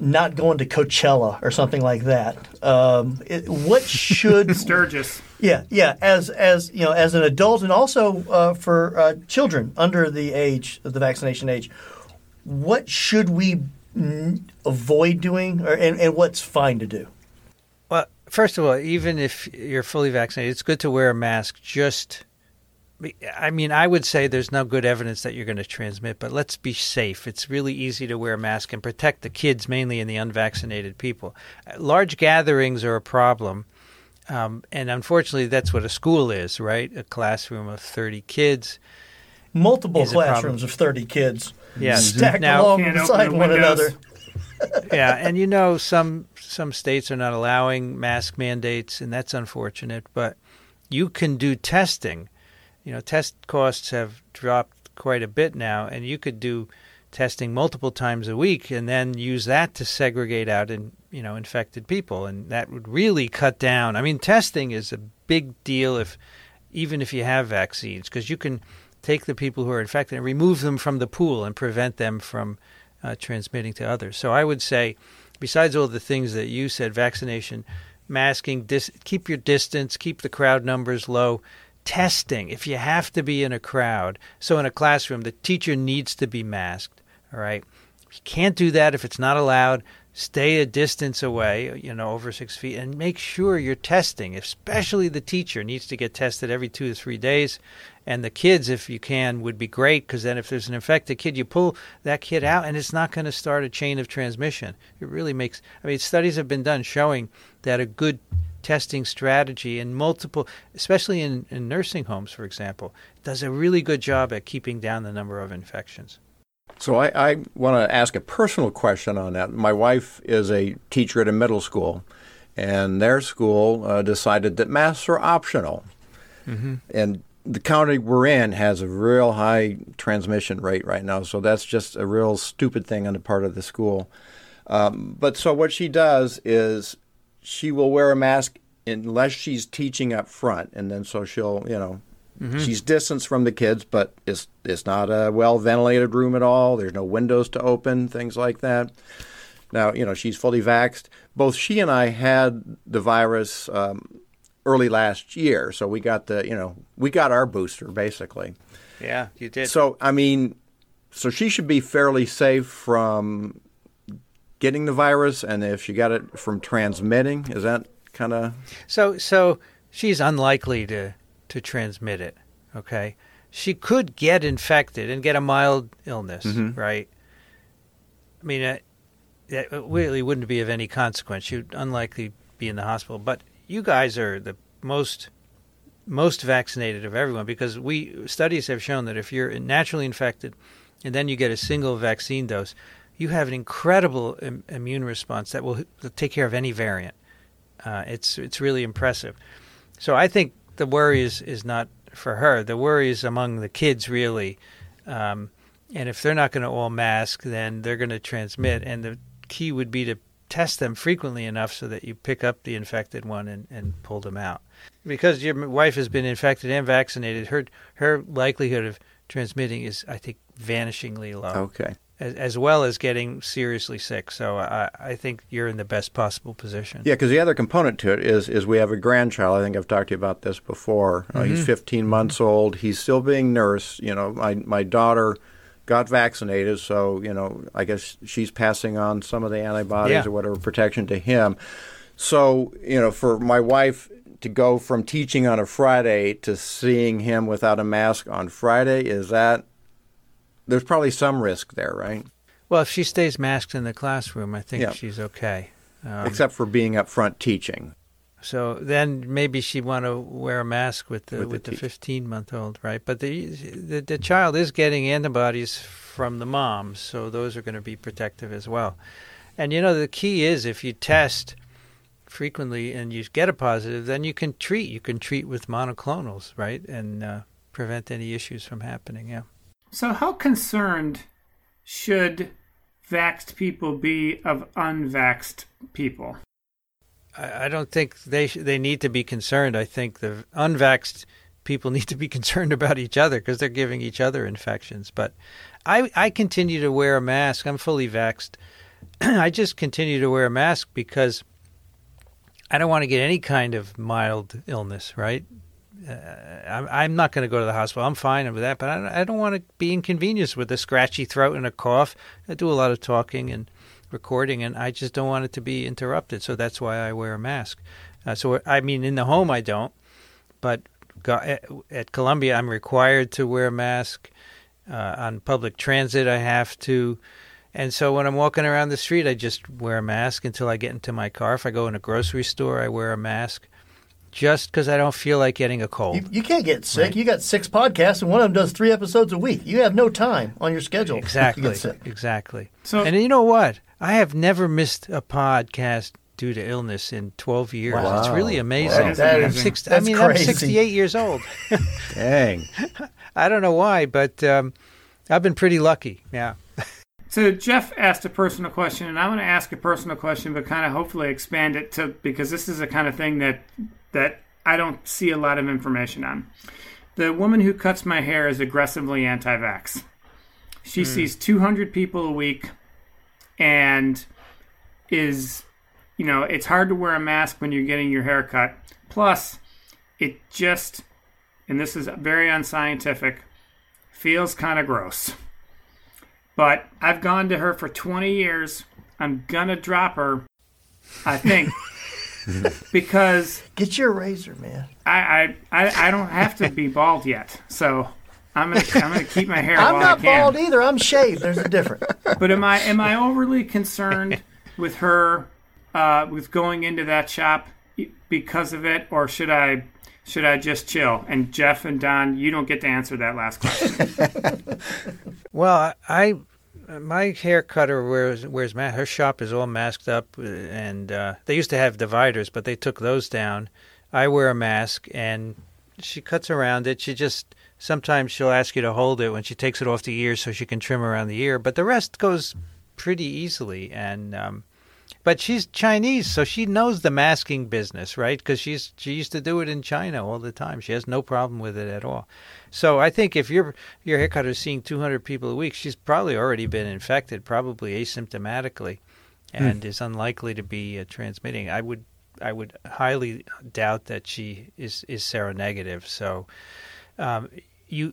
not going to Coachella or something like that, um, it, what (laughs) should Sturgis. yeah yeah as as you know as an adult and also uh, for uh, children under the age of the vaccination age, what should we mm, avoid doing or and, and what's fine to do? Well, first of all, even if you're fully vaccinated, it's good to wear a mask just I mean, I would say there's no good evidence that you're going to transmit, but let's be safe. It's really easy to wear a mask and protect the kids, mainly and the unvaccinated people. Large gatherings are a problem. Um, and unfortunately, that's what a school is, right? A classroom of 30 kids. Multiple Is a problem. classrooms of 30 kids Yeah. stacked Now- along Can't beside open the one windows. another. (laughs) yeah, and you know some some states are not allowing mask mandates, and that's unfortunate. But you can do testing. You know, test costs have dropped quite a bit now, and you could do testing multiple times a week, and then use that to segregate out in you know infected people, and that would really cut down. I mean, testing is a big deal if even if you have vaccines, because you can take the people who are infected and remove them from the pool and prevent them from uh, transmitting to others. So I would say, besides all the things that you said, vaccination, masking, dis- keep your distance, keep the crowd numbers low. Testing, if you have to be in a crowd, so in a classroom, the teacher needs to be masked. All right, you can't do that if it's not allowed. Stay a distance away, you know, over six feet, and make sure you're testing. Especially the teacher needs to get tested every two to three days, and the kids, if you can, would be great because then if there's an infected kid, you pull that kid out, and it's not going to start a chain of transmission. It really makes. I mean, studies have been done showing that a good testing strategy in multiple, especially in, in nursing homes, for example, does a really good job at keeping down the number of infections. So I, I want to ask a personal question on that. My wife is a teacher at a middle school, and their school uh, decided that masks are optional. And the county we're in has a real high transmission rate right now, so that's just a real stupid thing on the part of the school. Um, but so what she does is she will wear a mask unless she's teaching up front, and then so she'll, you know, she's distanced from the kids, but it's it's not a well ventilated room at all. There's no windows to open, things like that. Now, you know, she's fully vaxxed. Both she and I had the virus um, early last year, so we got the, you know, we got our booster basically. Yeah, you did. So, I mean, so she should be fairly safe from getting the virus, and if she got it from transmitting, is that kind of So so she's unlikely to to transmit it. Okay, she could get infected and get a mild illness, right? I mean, uh, it really wouldn't be of any consequence. She'd unlikely be in the hospital. But you guys are the most most vaccinated of everyone because we studies have shown that if you're naturally infected and then you get a single vaccine dose, you have an incredible Im- immune response that will take care of any variant. Uh, it's it's really impressive. So I think the worry is, is not for her. The worry is among the kids, really. Um, and if they're not going to all mask, then they're going to transmit. And the key would be to test them frequently enough so that you pick up the infected one and, and pull them out. Because your wife has been infected and vaccinated, her her likelihood of transmitting is, I think, vanishingly low okay? As, as well as getting seriously sick. So I, I think you're in the best possible position. Yeah, because the other component to it is is we have a grandchild. I think I've talked to you about this before. Uh, he's 15 months old. He's still being nursed. You know, my my daughter got vaccinated, so you know, I guess she's passing on some of the antibodies Yeah. or whatever protection to him. So you know, for my wife to go from teaching on a Friday to seeing him without a mask on Friday, is that there's probably some risk there, right? Well, if she stays masked in the classroom, I think Yeah. she's okay. Um, Except for being up front teaching. so then maybe she'd want to wear a mask with the With the with the. 15 month old, right? But the, the the child is getting antibodies from the mom, so those are going to be protective as well. And you know the key is if you test frequently and you get a positive, then you can treat. You can treat with monoclonals, right, and uh, prevent any issues from happening. Yeah. So, how concerned should vaxxed people be of unvaxxed people? I, don't think they sh- they need to be concerned. I think the unvaxxed people (laughs) need to be concerned about each other because they're giving each other infections. But I I continue to wear a mask. I'm fully vaxxed. (clears throat) I just continue to wear a mask because I don't want to get any kind of mild illness. Right. Uh, I'm, not going to go to the hospital. I'm fine with that, but I, don't- want to be inconvenienced with a scratchy throat and a cough. I do a lot of talking and recording, and I just don't want it to be interrupted. So that's why I wear a mask. Uh, so I mean, in the home I don't, but at, at Columbia, I'm required to wear a mask. Uh, on public transit, I have to. And so when I'm walking around the street, I just wear a mask until I get into my car. If I go in a grocery store, I wear a mask just because I don't feel like getting a cold. You, you can't get sick. Right. You got six podcasts, and one of them does three episodes a week. You have no time on your schedule. to Exactly. get. Exactly. So- and you know what? I have never missed a podcast due to illness in 12 years. It's really amazing. Wow. That I'm is- six, I that's mean, I'm 68 years old. (laughs) Dang. (laughs) I don't know why, but um, I've been pretty lucky. Yeah. (laughs) So Jeff asked a personal question, and I want to ask a personal question, but kind of hopefully expand it to because this is the kind of thing that that I don't see a lot of information on. The woman who cuts my hair is aggressively anti-vax. She hmm. sees 200 people a week, and is, you know, it's hard to wear a mask when you're getting your hair cut. Plus, it just, and this is very unscientific, feels kind of gross. But I've gone to her for 20 years. I'm gonna drop her, I think, (laughs) because (laughs) Get your razor, man. I, I I I don't have to be bald yet. So I'm gonna I'm gonna keep my hair I'm while not I can. bald either. I'm shaved. There's a difference. But am I am I overly concerned with her uh, with going into that shop because of it, or should I should I just chill? And Jeff and Don, you don't get to answer that last question. (laughs) Well, I, I my hair cutter wears wears mask. Her shop is all masked up, and uh, they used to have dividers, but they took those down. I wear a mask, and she cuts around it. She just sometimes she'll ask you to hold it when she takes it off the ear, so she can trim around the ear. But the rest goes pretty easily, and um, but she's Chinese, so she knows the masking business, right? Because she's she used to do it in China all the time. She has no problem with it at all. So I think if your your haircutter is seeing 200 people a week, she's probably already been infected, probably asymptomatically, and is unlikely to be uh, transmitting. I would I would highly doubt that she is is seronegative. So um, you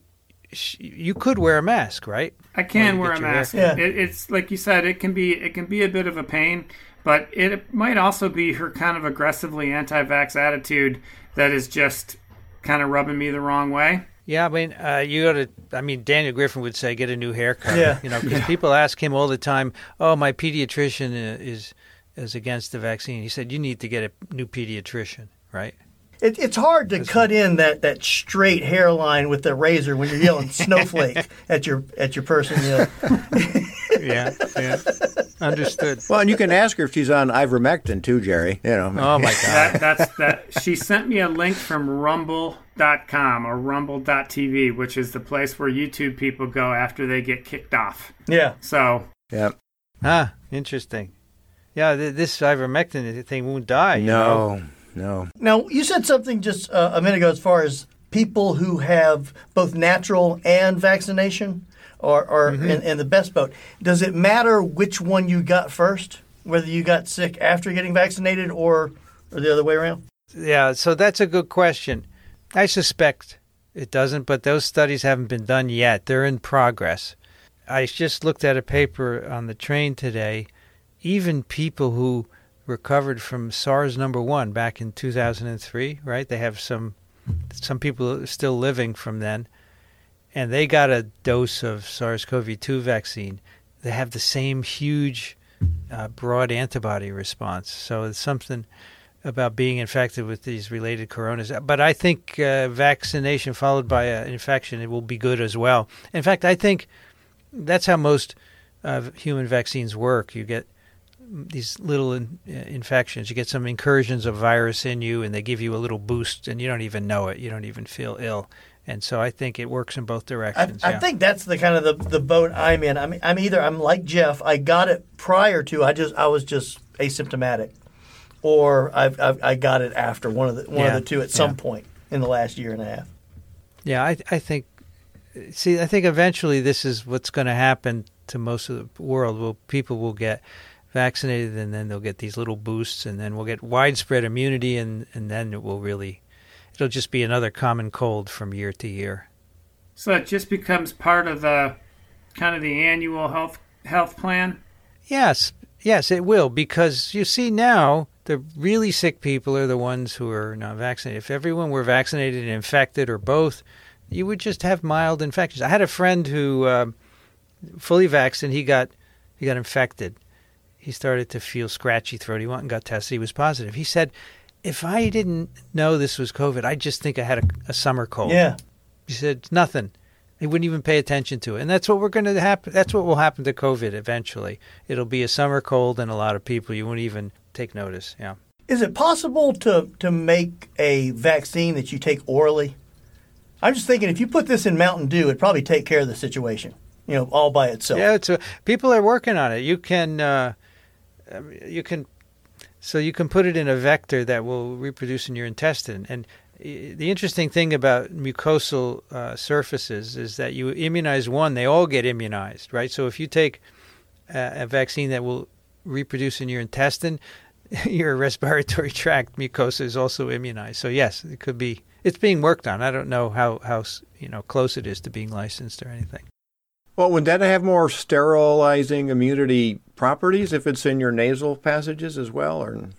you could wear a mask, right? I can wear a mask. haircut. It, it's like you said, it can be it can be a bit of a pain, but it might also be her kind of aggressively anti-vax attitude that is just kind of rubbing me the wrong way. Yeah, I mean, uh, you got to. I mean, Daniel Griffin would say, get a new haircut. Yeah. you know, because people ask him all the time, "Oh, my pediatrician uh, is is against the vaccine." He said, "You need to get a new pediatrician, right?" It, it's hard to cut in that, that straight hairline with the razor when you're yelling (laughs) snowflake at your at your person. You know. (laughs) Yeah, yeah. Understood. Well, and you can ask her if she's on ivermectin too, Jerry. You know. Oh my (laughs) God. That that's that. She sent me a link from Rumble.com or Rumble.tv, which is the place where YouTube people go after they get kicked off. Yeah. So yeah. Ah, interesting. Yeah, th- this ivermectin thing won't die. you know? No. No. Now you said something just uh, a minute ago as far as people who have both natural and vaccination are, are in, in the best boat. Does it matter which one you got first, whether you got sick after getting vaccinated or or the other way around? Yeah, so that's a good question. I suspect it doesn't, but those studies haven't been done yet. They're in progress. I just looked at a paper on the train today. Even people who recovered from SARS number one back in 2003, right? They have some some people still living from then, and they got a dose of SARS-CoV-2 vaccine. They have the same huge, uh, broad antibody response. So it's something about being infected with these related coronas. But I think uh, vaccination followed by an infection it will be good as well. In fact, I think that's how most uh, human vaccines work. You get these little in, uh, infections. You get some incursions of virus in you, and they give you a little boost, and you don't even know it. You don't even feel ill. And so I think it works in both directions. I yeah. think that's the kind of the, the boat I'm in. I'm I'm either I'm like Jeff. I got it prior to. I just I was just asymptomatic, or I've, I've I got it after one of the one Yeah, of the two at some yeah. point in the last year and a half. Yeah, I, I think. See, I think eventually this is what's going to happen to most of the world. Well, people will get vaccinated, and then they'll get these little boosts, and then we'll get widespread immunity, and and then it will really, it'll just be another common cold from year to year. so it just becomes part of the kind of the annual health health plan. Yes, yes, it will because you see now the really sick people are the ones who are not vaccinated. If everyone were vaccinated and infected or both, you would just have mild infections. I had a friend who um, fully vaccinated, he got he got infected. He started to feel scratchy throat. He went and got tested. He was positive. He said, "If I didn't know this was COVID, I just think I had a, a summer cold." Yeah. He said nothing. He wouldn't even pay attention to it, and that's what we're going to happen. That's what will happen to COVID eventually. It'll be a summer cold, and a lot of people you won't even take notice. Yeah. Is it possible to to make a vaccine that you take orally? I'm just thinking if you put this in Mountain Dew, it'd probably take care of the situation. You know, all by itself. Yeah, it's a, people are working on it. You can, uh, um, you can, so you can put it in a vector that will reproduce in your intestine. And uh, the interesting thing about mucosal uh, surfaces is that you immunize one, they all get immunized, right? So if you take a, a vaccine that will reproduce in your intestine, (laughs) your respiratory tract mucosa is also immunized. So yes, it could be. It's being worked on. I don't know how how you know close it is to being licensed or anything. Well, would that have more sterilizing immunity properties if it's in your nasal passages as well, or?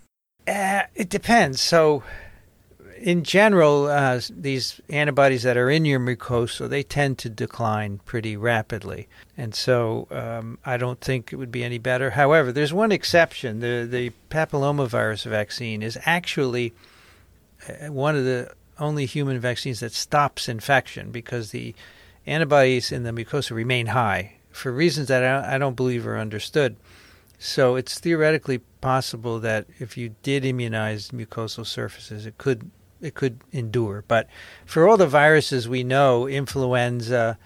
Uh, it depends. So, in general, uh, these antibodies that are in your mucosa they tend to decline pretty rapidly, and so um, I don't think it would be any better. However, there's one exception: the the papillomavirus vaccine is actually uh, one of the only human vaccines that stops infection because the antibodies in the mucosa remain high for reasons that I don't believe are understood. So it's theoretically possible that if you did immunize mucosal surfaces, it could it could endure. But for all the viruses we know, influenza,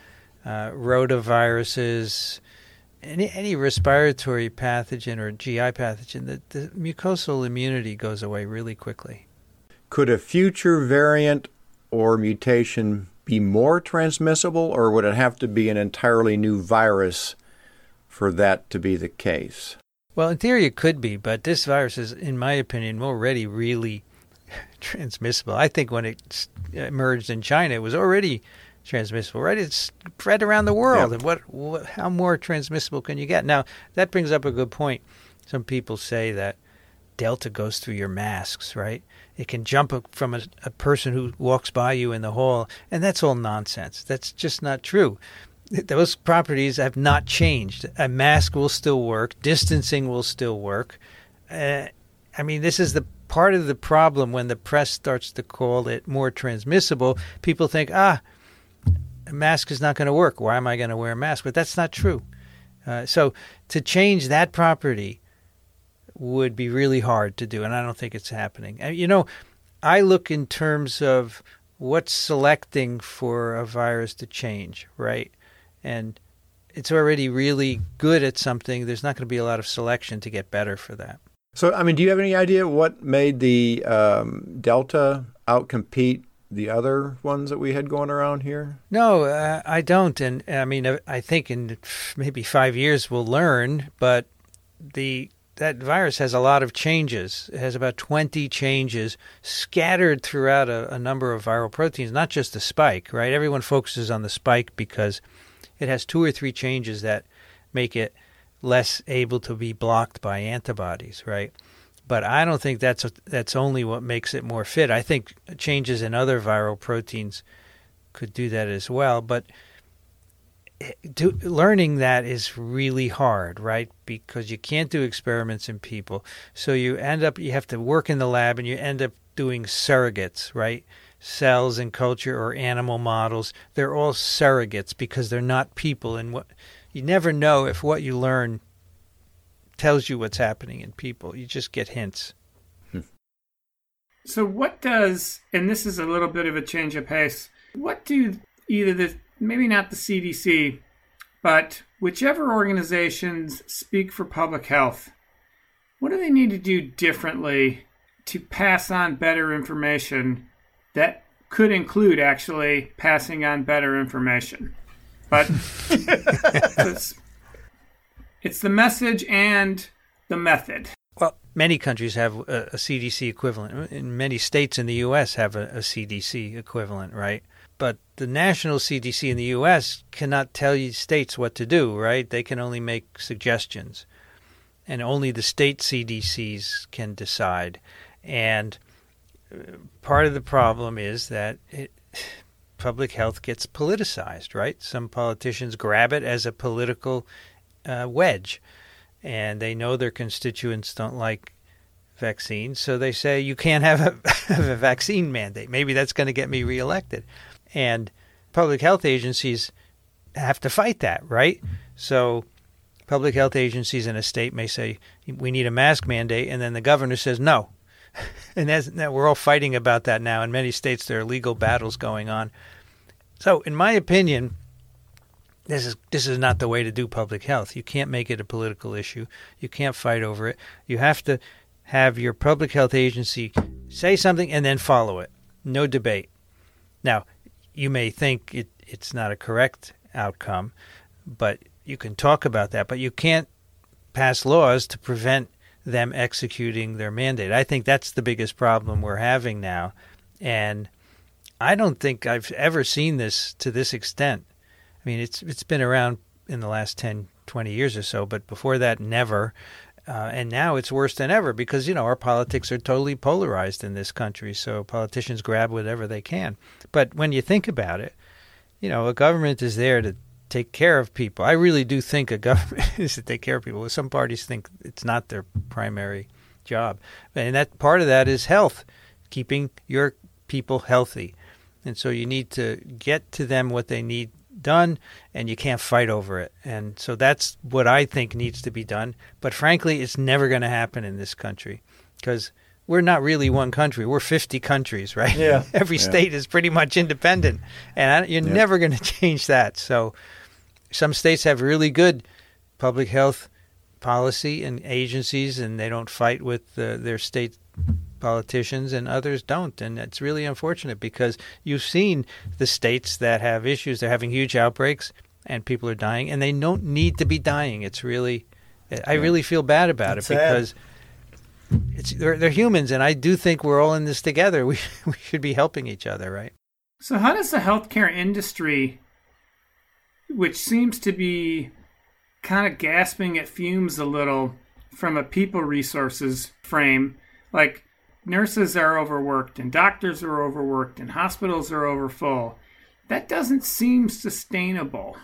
uh, rotaviruses, any any respiratory pathogen or GI pathogen, the, the mucosal immunity goes away really quickly. Could a future variant or mutation be more transmissible, or would it have to be an entirely new virus for that to be the case? Well, in theory, it could be, but this virus is, in my opinion, already really (laughs) transmissible. I think when it emerged in China, it was already transmissible, right? It's spread around the world, and what, what, how more transmissible can you get? Now, that brings up a good point. Some people say that Delta goes through your masks, right? It can jump from a, a person who walks by you in the hall, and that's all nonsense. That's just not true. (laughs) Those properties have not changed. A mask will still work. Distancing will still work. Uh, I mean, this is the part of the problem when the press starts to call it more transmissible. People think, ah, a mask is not going to work. Why am I going to wear a mask? But that's not true. Uh, so to change that property would be really hard to do, and I don't think it's happening. You know, I look in terms of what's selecting for a virus to change, right? And it's already really good at something. There's not going to be a lot of selection to get better for that. So, I mean, do you have any idea what made the um, Delta outcompete the other ones that we had going around here? No, uh, I don't. And I mean, I think in maybe five years we'll learn, but the that virus has a lot of changes. It has about 20 changes scattered throughout a, a, number of viral proteins, not just the spike, right? Everyone focuses on the spike because it has two or three changes that make it less able to be blocked by antibodies, right? But I don't think that's a, that's only what makes it more fit. I think changes in other viral proteins could do that as well, but eh, do, learning that is really hard, right? Because you can't do experiments in people. So you end up, you have to work in the lab and you end up doing surrogates, right? Cells in culture or animal models. They're all surrogates because they're not people. And what you never know if what you learn tells you what's happening in people. You just get hints. So, what does, and this is a little bit of a change of pace, what do either the maybe not the CDC, but whichever organizations speak for public health, what do they need to do differently to pass on better information that could include actually passing on better information? But (laughs) it's, it's the message and the method. Well, many countries have a, a, CDC equivalent. In many states in the U.S. have a, a CDC equivalent, right? but the national CDC in the U.S. cannot tell states what to do, right? They can only make suggestions. and only the state CDCs can decide. And uh, part of the problem is that it, public health gets politicized, right? Some politicians grab it as a political uh, wedge, and they know their constituents don't like vaccines, so they say you can't have a, (laughs) have a vaccine mandate. Maybe that's going to get me reelected, and public health agencies have to fight that, right? So public health agencies in a state may say we need a mask mandate, and then the governor says no, (laughs) and that's, we're all fighting about that now. In many states, there are legal battles going on. So, in my opinion, this is this is not the way to do public health. You can't make it a political issue. You can't fight over it. You have to have your public health agency say something and then follow it. No debate. Now, you may think it, it's not a correct outcome, but you can talk about that. But you can't pass laws to prevent them executing their mandate. I think that's the biggest problem we're having now. And I don't think I've ever seen this to this extent. I mean, it's it's been around in the last 10, 20 years or so, but before that, never. Uh, and now it's worse than ever because you know our politics are totally polarized in this country. So politicians grab whatever they can. But when you think about it, you know a government is there to take care of people. I really do think a government (laughs) is to take care of people. Some parties think it's not their primary job, and that part of that is health, keeping your people healthy. And so you need to get to them what they need done and you can't fight over it. And so that's what I think needs to be done. But frankly, it's never going to happen in this country because we're not really one country. We're 50 countries, right? Yeah. (laughs) Every Yeah. state is pretty much independent. And I, you're Yeah. never going (laughs) to change that. So some states have really good public health policy and agencies, and they don't fight with uh, their state politicians, and others don't. And it's really unfortunate because you've seen the states that have issues, they're having huge outbreaks, and people are dying, and they don't need to be dying. It's really, I really feel bad about It's it sad. because. It's, they're, they're humans, and I do think we're all in this together. (laughs) We we should be helping each other, right? So, how does the healthcare industry, which seems to be kind of gasping at fumes a little from a people resources frame, like nurses are overworked and doctors are overworked and hospitals are overfull, that doesn't seem sustainable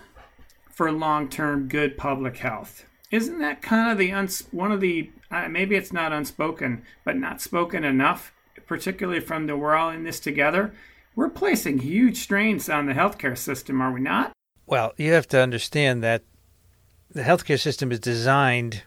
for long term good public health. Isn't that kind of the uns- one of the uh, maybe it's not unspoken, but not spoken enough, particularly from the we're all in this together. We're placing huge strains on the healthcare system, are we not? Well, you have to understand that the healthcare system is designed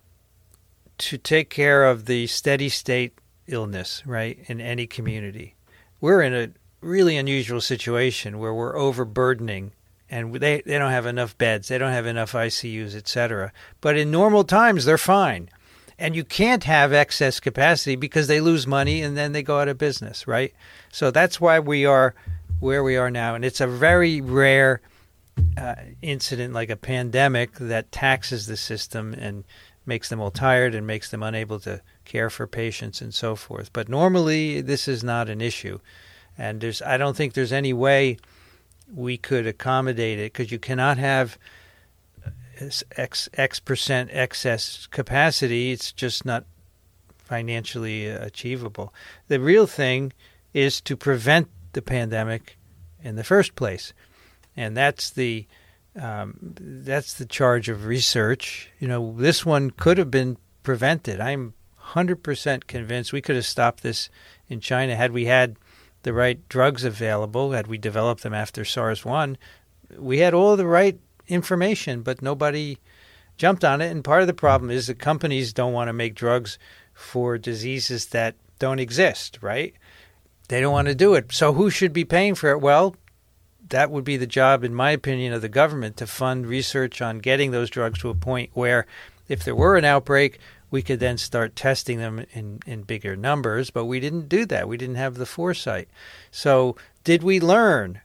to take care of the steady state illness, right, in any community. We're in a really unusual situation where we're overburdening and they, they don't have enough beds, they don't have enough ICUs, etc. But in normal times, they're fine. And you can't have excess capacity because they lose money and then they go out of business, right? So that's why we are where we are now. And it's a very rare uh, incident like a pandemic that taxes the system and makes them all tired and makes them unable to care for patients and so forth. But normally, this is not an issue. And there's, I don't think there's any way we could accommodate it because you cannot have X, X percent excess capacity. It's just not financially uh, achievable. The real thing is to prevent the pandemic in the first place, and that's the um, that's the charge of research. You know, this one could have been prevented. I'm 100% convinced we could have stopped this in China had we had the right drugs available, had we developed them after SARS 1. We had all the right information, but nobody jumped on it. And part of the problem is the companies don't want to make drugs for diseases that don't exist, right? They don't want to do it. So who should be paying for it? Well, that would be the job, in my opinion, of the government to fund research on getting those drugs to a point where, if there were an outbreak, we could then start testing them in, in bigger numbers. But we didn't do that. We didn't have the foresight. So, did we learn?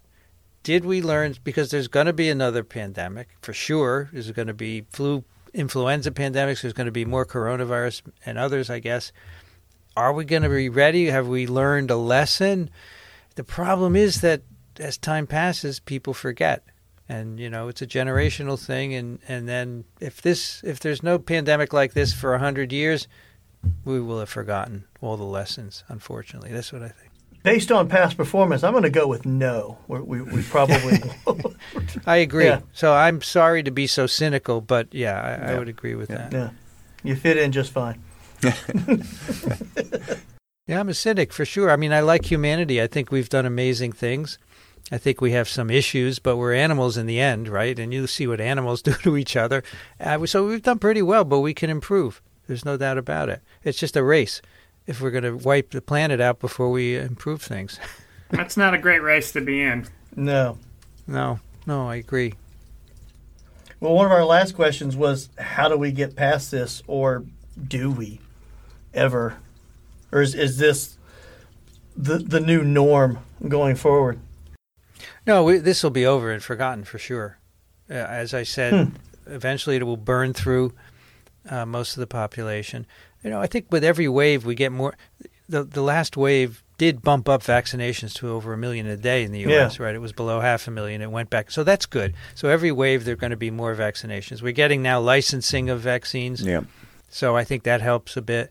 Did we learn? Because there's going to be another pandemic for sure. There's going to be flu, influenza pandemics. There's going to be more coronavirus and others, I guess. Are we going to be ready? Have we learned a lesson? The problem is that as time passes, people forget. and you know it's a generational thing and and then if this if there's no pandemic like this for a hundred years we will have forgotten all the lessons unfortunately that's what i think Based on past performance, I'm going to go with no. We're, we we probably (laughs) i agree Yeah. so i'm sorry to be so cynical but yeah i, I would agree with that yeah. You fit in just fine. (laughs) Yeah, I'm a cynic for sure. I mean, I like humanity. I think we've done amazing things. I think we have some issues, but we're animals in the end, right? And you see what animals (laughs) do to each other. Uh, so we've done pretty well, but we can improve. There's no doubt about it. It's just a race. If we're going to wipe the planet out before we improve things. (laughs) That's not a great race to be in. No. No, no, I agree. Well, one of our last questions was how do we get past this, or do we ever? Or is, is this the, the new norm going forward? No, this will be over and forgotten for sure. Uh, as I said, eventually it will burn through uh, most of the population. You know, I think with every wave we get more. The the last wave did bump up vaccinations to over a million a day in the U.S. Right, it was below half a million. It went back, so that's good. So every wave there are going to be more vaccinations. We're getting now licensing of vaccines. Yeah. So I think that helps a bit.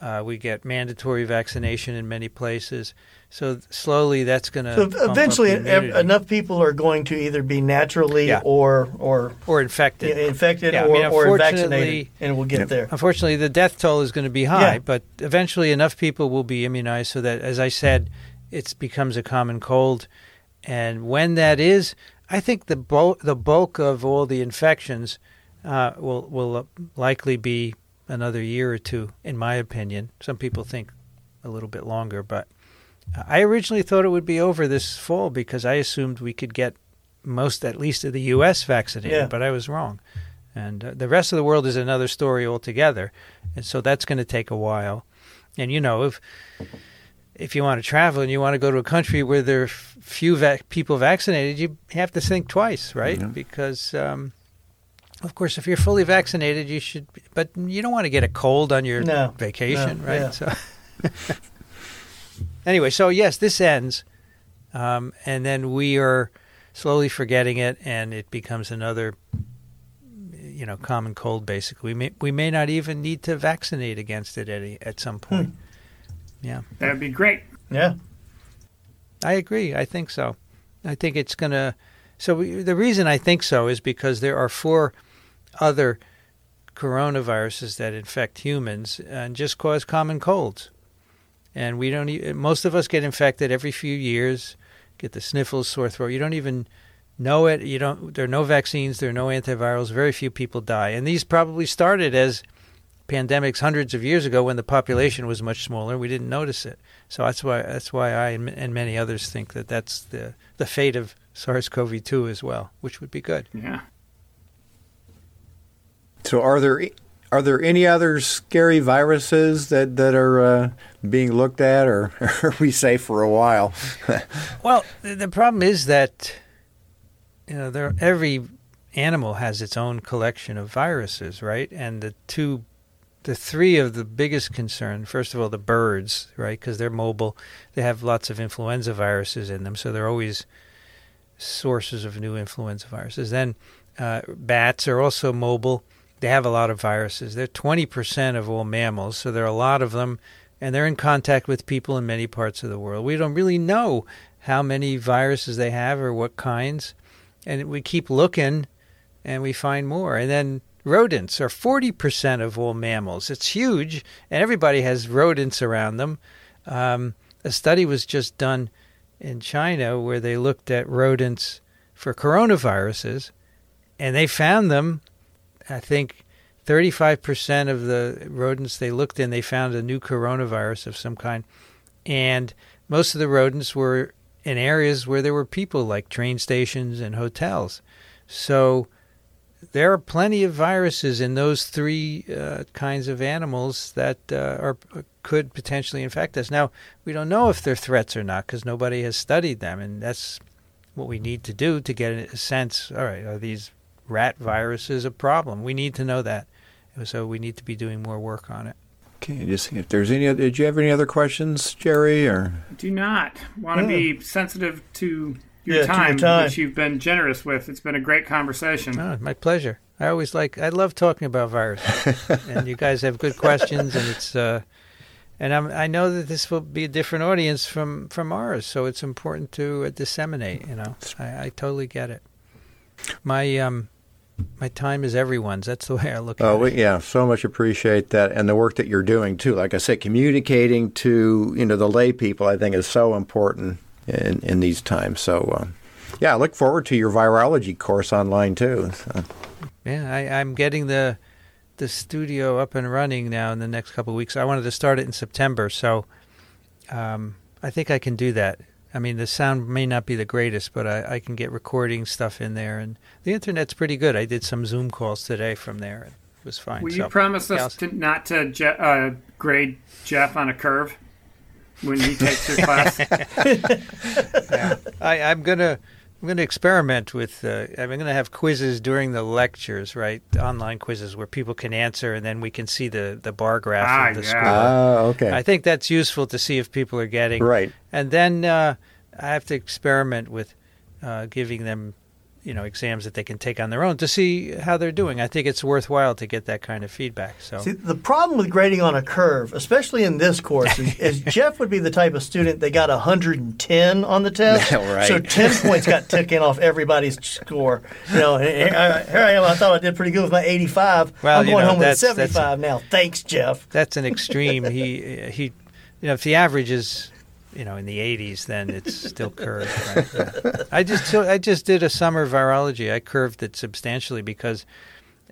Uh, we get mandatory vaccination in many places. So slowly that's going to So eventually, ev- enough people are going to either be naturally Yeah. or or or infected. infected Yeah, I or, mean, or vaccinated, unfortunately- and we'll get Yep. there. Unfortunately, the death toll is going to be high, Yeah. but eventually enough people will be immunized so that, as I said, it becomes a common cold. And when that is, I think the bulk, the bulk of all the infections uh, will will likely be another year or two, in my opinion. Some people think a little bit longer, but I originally thought it would be over this fall because I assumed we could get most, at least, of the U.S. vaccinated, Yeah. but I was wrong. And uh, the rest of the world is another story altogether, and so that's going to take a while. And you know, if if you want to travel and you want to go to a country where there are few vac- people vaccinated, you have to think twice, right? Yeah. Because, um, of course, if you're fully vaccinated, you should. But you don't want to get a cold on your No, vacation, no, right? yeah. So, (laughs) anyway, so yes, this ends, um, and then we are slowly forgetting it, and it becomes another, you know, common cold. Basically, we may we may not even need to vaccinate against it at at some point. Yeah, That'd be great. Yeah, I agree. I think so. I think it's gonna. So we, the reason I think so is because there are four other coronaviruses that infect humans and just cause common colds. And we don't. Most of us get infected every few years, get the sniffles, sore throat. You don't even know it. You don't. There are no vaccines. There are no antivirals. Very few people die. And these probably started as pandemics hundreds of years ago when the population was much smaller. We didn't notice it. So that's why that's why I and and many others think that that's the the fate of SARS-CoV-2 as well, which would be good. Yeah. So are there are there any other scary viruses that that are uh, being looked at, or (laughs) are we safe for a while? (laughs) Well, the, problem is that you know there every animal has its own collection of viruses, right? And the two the three of the biggest concern, first of all, the birds, right? Because they're mobile. They have lots of influenza viruses in them, so they're always sources of new influenza viruses. Then uh, bats are also mobile. They have a lot of viruses. They're 20% of all mammals, so there are a lot of them, and they're in contact with people in many parts of the world. We don't really know how many viruses they have or what kinds, and we keep looking and we find more. And then rodents are 40% of all mammals. It's huge, and everybody has rodents around them. Um, a study was just done in China where they looked at rodents for coronaviruses, and they found them. I think 35% of the rodents they looked in, they found a new coronavirus of some kind. And most of the rodents were in areas where there were people, like train stations and hotels. So there are plenty of viruses in those three uh, kinds of animals that uh, are could potentially infect us. Now we don't know if they're threats or not because nobody has studied them, and that's what we need to do to get a sense. All right, are these rat virus is a problem? We need to know that, so we need to be doing more work on it. Okay, just if there's any, did you have any other questions, Jerry? Or Do not want to Yeah. be sensitive to your, Yeah, to your time, time. which you've been generous with. It's been a great conversation. Oh, my pleasure. I always like. I love talking about viruses, (laughs) and you guys have good questions, and it's. Uh, and I'm, I know that this will be a different audience from, from ours, so it's important to uh, disseminate. You know, I, I totally get it. My um, my time is everyone's. That's the way I look at Oh, it. we, yeah, so much appreciate that, and the work that you're doing too. Like I said, communicating to you know the lay people, I think, is so important in in these times. So, um, yeah, I look forward to your virology course online too. So, Yeah, I, I'm getting the the studio up and running now in the next couple of weeks. I wanted to start it in September, so um, I think I can do that. I mean, the sound may not be the greatest, but I, I can get recording stuff in there, and the internet's pretty good. I did some Zoom calls today from there. It was fine. Will so, you promise yeah, us to not to je- uh, grade Jeff on a curve when he takes your class? (laughs) I, I'm gonna I'm gonna experiment with. Uh, I'm gonna have quizzes during the lectures, right? Online quizzes where people can answer, and then we can see the the bar graph Ah, of the yeah. score. ah, okay, I think that's useful to see if people are getting right. And then uh, I have to experiment with uh, giving them, you know, exams that they can take on their own to see how they're doing. I think it's worthwhile to get that kind of feedback. So See, the problem with grading on a curve, especially in this course, is, is (laughs) Jeff would be the type of student that got 110 on the test. (laughs) Right. So 10 (laughs) points got taken off everybody's score. You know, here I, am. I thought I did pretty good with my 85. Well, I'm you going know, home with a that's- that's- 75 now. Thanks, Jeff. that's an extreme. he he, you know, if the average is. You know, in the 80s, then it's still curved. Right? I just I just did a summer virology. I curved it substantially because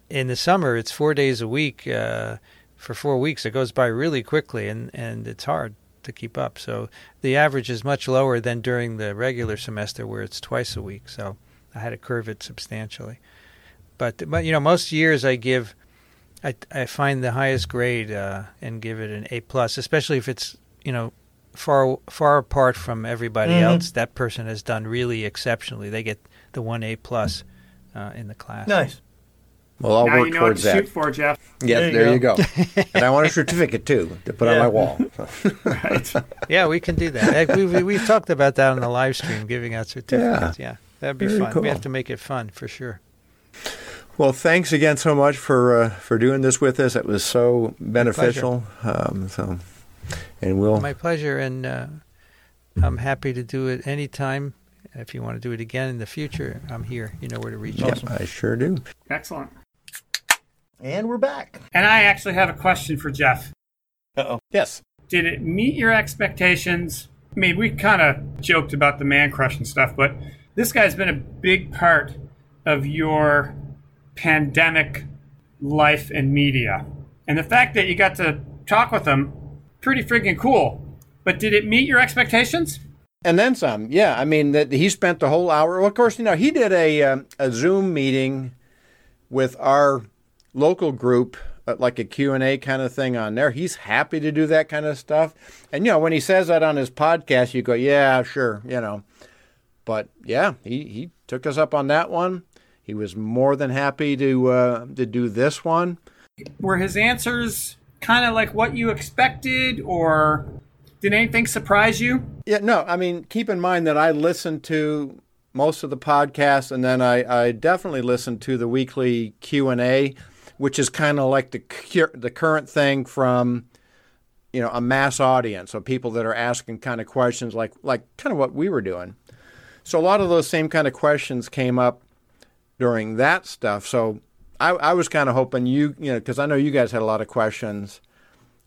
in the summer it's four days a week uh, for four weeks. It goes by really quickly, and and it's hard to keep up. So the average is much lower than during the regular semester where it's twice a week. So I had to curve it substantially. But but you know most years I give I I find the highest grade uh, and give it an A plus, especially if it's you know far far apart from everybody Mhm. else. That person has done really exceptionally. They get the one A plus uh, in the class. Nice. Well, I'll now work you know what towards to that. shoot for, Jeff. Yes, There there, you you go. (laughs) and I want a certificate too to put on my wall. (laughs) Right. Yeah, we can do that. We, we, we've talked about that on the live stream, giving out certificates. Yeah, that'd be Very fun. cool. We have to make it fun for sure. Well, thanks again so much for uh, for doing this with us. It was so beneficial. Um, so, and we'll My pleasure, and uh, I'm happy to do it anytime. If you want to do it again in the future, I'm here. You know where to reach yeah, us. I sure do. Excellent. And we're back. And I actually have a question for Jeff. Uh oh. Yes. Did it meet your expectations? I mean, we kind of joked about the man crush and stuff, but this guy's been a big part of your pandemic life and media. And the fact that you got to talk with him, pretty freaking cool. But did it meet your expectations? And then some. Yeah, I mean that he spent the whole hour. Well, of course, you know he did a um, a Zoom meeting with our local group, uh, like a Q and A kind of thing on there. He's happy to do that kind of stuff. And you know when he says that on his podcast, you go, yeah, sure, you know. But yeah, he he took us up on that one. He was more than happy to uh, to do this one. Were his answers kind of like what you expected, or did anything surprise you? Yeah, no, I mean, keep in mind that I listen to most of the podcasts, and then I, I definitely listen to the weekly Q and A, which is kind of like the cur- the current thing from, you know, a mass audience, so people that are asking kind of questions like like kind of what we were doing. So a lot of those same kind of questions came up during that stuff. So I, I was kind of hoping you, you know, because I know you guys had a lot of questions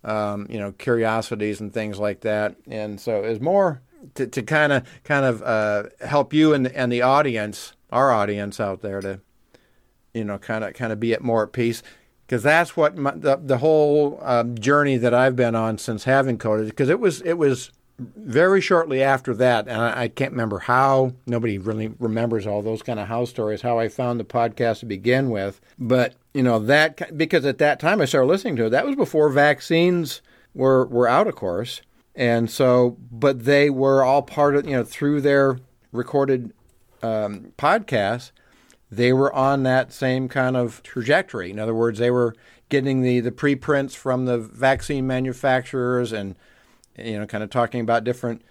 um, you know, curiosities and things like that. And so it was more to, to kind of kind of uh, help you and and the audience, our audience out there, to you know, kind of kind of be at more at peace. Because that's what my, the the whole um, journey that I've been on since having COVID. Because it was it was very shortly after that, and I, can't remember how. Nobody really remembers all those kind of house stories. How I found the podcast to begin with, but you know that because at that time I started listening to it. That was before vaccines were were out, of course, and so but they were all part of you know through their recorded um, podcasts. They were on that same kind of trajectory. In other words, they were getting the the preprints from the vaccine manufacturers and you know, kind of talking about different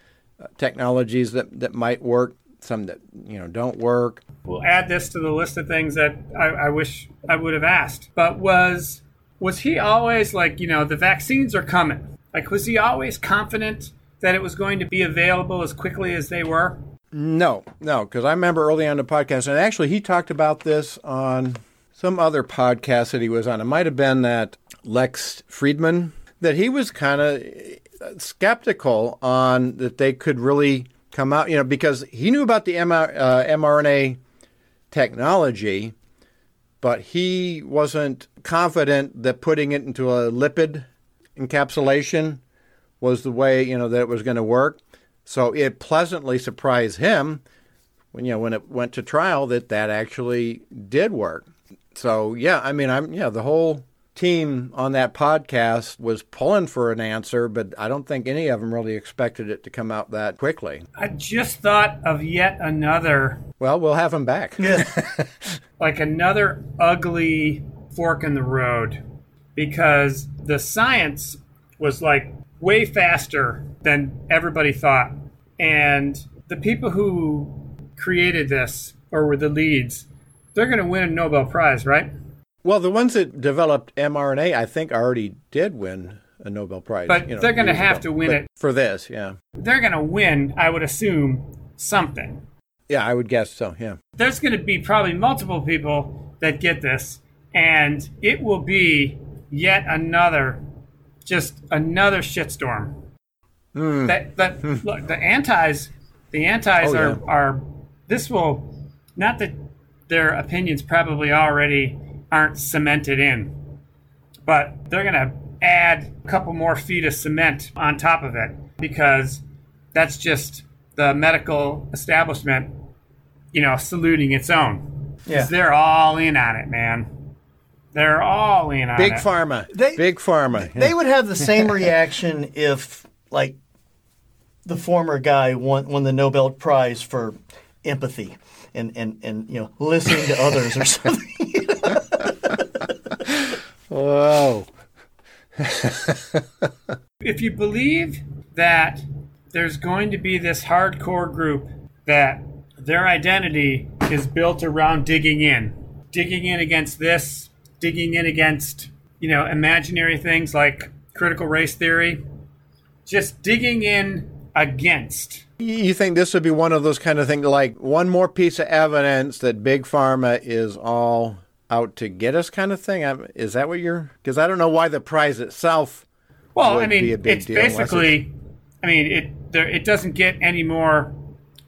uh, technologies that, that might work some that you know don't work. We'll add this to the list of things that I, I wish I would have asked. But was was he always like you know the vaccines are coming? Like was he always confident that it was going to be available as quickly as they were? No, no, because I remember early on the podcast, and actually he talked about this on some other podcast that he was on. It might have been that Lex Fridman that he was kind of skeptical on that they could really come out, you know, because he knew about the uh, mRNA technology, but he wasn't confident that putting it into a lipid encapsulation was the way, you know, that it was going to work. So it pleasantly surprised him when you know when it went to trial that that actually did work. So yeah, I mean, I'm yeah, the whole team on that podcast was pulling for an answer, but I don't think any of them really expected it to come out that quickly. I just thought of yet another Well, we'll have him back. (laughs) Like another ugly fork in the road because the science was like way faster than everybody thought. And the people who created this or were the leads, they're going to win a Nobel Prize, right? Well, the ones that developed mRNA, I think, already did win a Nobel Prize. But you know, they're gonna have ago. to win But it. for this. Yeah, They're going to win, I would assume, something. yeah, I would guess so. Yeah. There's going to be probably multiple people that get this, and it will be yet another, just another shitstorm. That that look, the antis, the antis Hmm. Oh, are yeah. are this will not that their opinions probably already aren't cemented in, but they're going to add a couple more feet of cement on top of it because that's just the medical establishment, you know, saluting its own. Yeah. they're all in on it, man. They're all in on it. Big it. pharma. They- Big pharma. They would have the same (laughs) reaction if, like, the former guy won, won the Nobel Prize for empathy and, and, and you know listening to others or (laughs) something. Whoa. if you believe that there's going to be this hardcore group that their identity is built around digging in, digging in against this, digging in against, you know, imaginary things like critical race theory, just digging in against. You think this would be one of those kind of things, like one more piece of evidence that big pharma is all out to get us, kind of thing? I'm- Is that what you're? Because I don't know why the prize itself. Well, I mean, be a big it's basically, I mean, it there, it doesn't get any more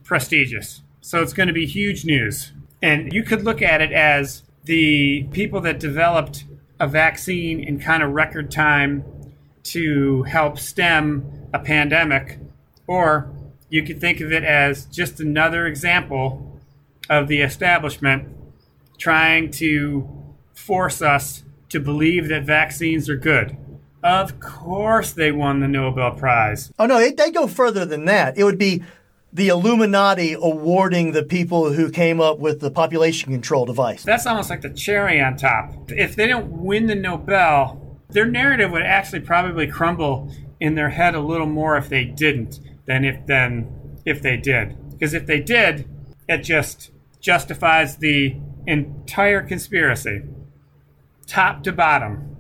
prestigious, so it's going to be huge news. And you could look at it as the people that developed a vaccine in kind of record time to help stem a pandemic, or you could think of it as just another example of the establishment trying to force us to believe that vaccines are good. Of course, they won the Nobel Prize. oh no, they, they go further than that. It would be the Illuminati awarding the people who came up with the population control device. That's almost like the cherry on top. If they don't win the Nobel, their narrative would actually probably crumble in their head a little more if they didn't than if than if they did. Because if they did, it just justifies the entire conspiracy, top to bottom.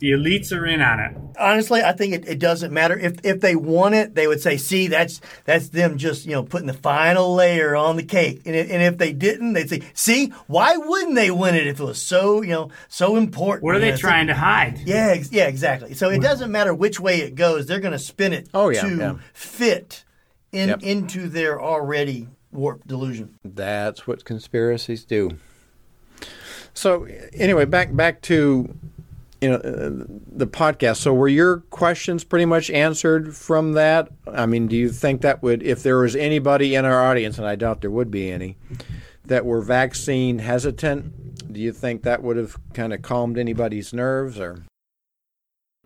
The elites are in on it. Honestly, I think it, it doesn't matter if if they won it. They would say, "See, that's that's them just you know putting the final layer on the cake." And, it, and if they didn't, they'd say, "See, why wouldn't they win it if it was so you know so important?" What are they You know, so- trying to hide? Yeah, ex- yeah, exactly. So it doesn't matter which way it goes; they're going to spin it Oh, yeah, to yeah. fit in Yep. into their already warped delusion. That's what conspiracies do. So anyway, back back to you know uh, the podcast. So were your questions pretty much answered from that? I mean, do you think that would, if there was anybody in our audience, and I doubt there would be any, that were vaccine hesitant? Do you think that would have kind of calmed anybody's nerves, or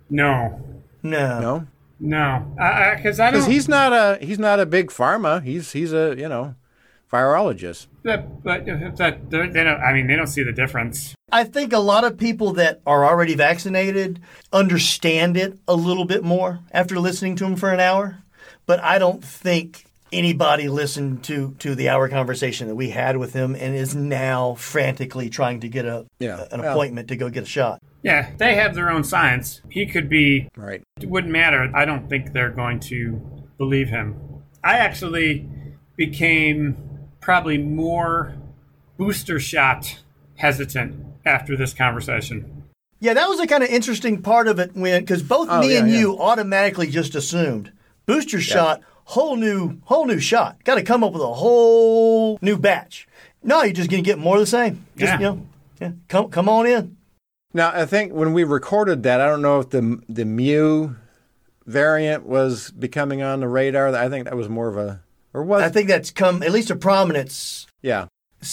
No, No, no? no, because I, Because don't. Because he's not a he's not a big pharma. He's he's a you know virologist. But, but that they they don't. I mean, they don't see the difference. I think a lot of people that are already vaccinated understand it a little bit more after listening to him for an hour. But I don't think anybody listened to to the hour conversation that we had with him and is now frantically trying to get a Yeah. an Well- appointment to go get a shot. Yeah, they have their own science. He could be Right. it wouldn't matter. I don't think they're going to believe him. I actually became probably more booster shot hesitant after this conversation. Yeah, that was a kind of interesting part of it when because both Oh, me yeah, and yeah. you automatically just assumed booster shot, whole new whole new shot. Got to come up with a whole new batch. No, you're just gonna get more of the same. Just Yeah. you know, yeah, come come on in. Now, I think when we recorded that, I don't know if the the Mu variant was becoming on the radar. I think that was more of a or was I think that's come at least to prominence. yeah.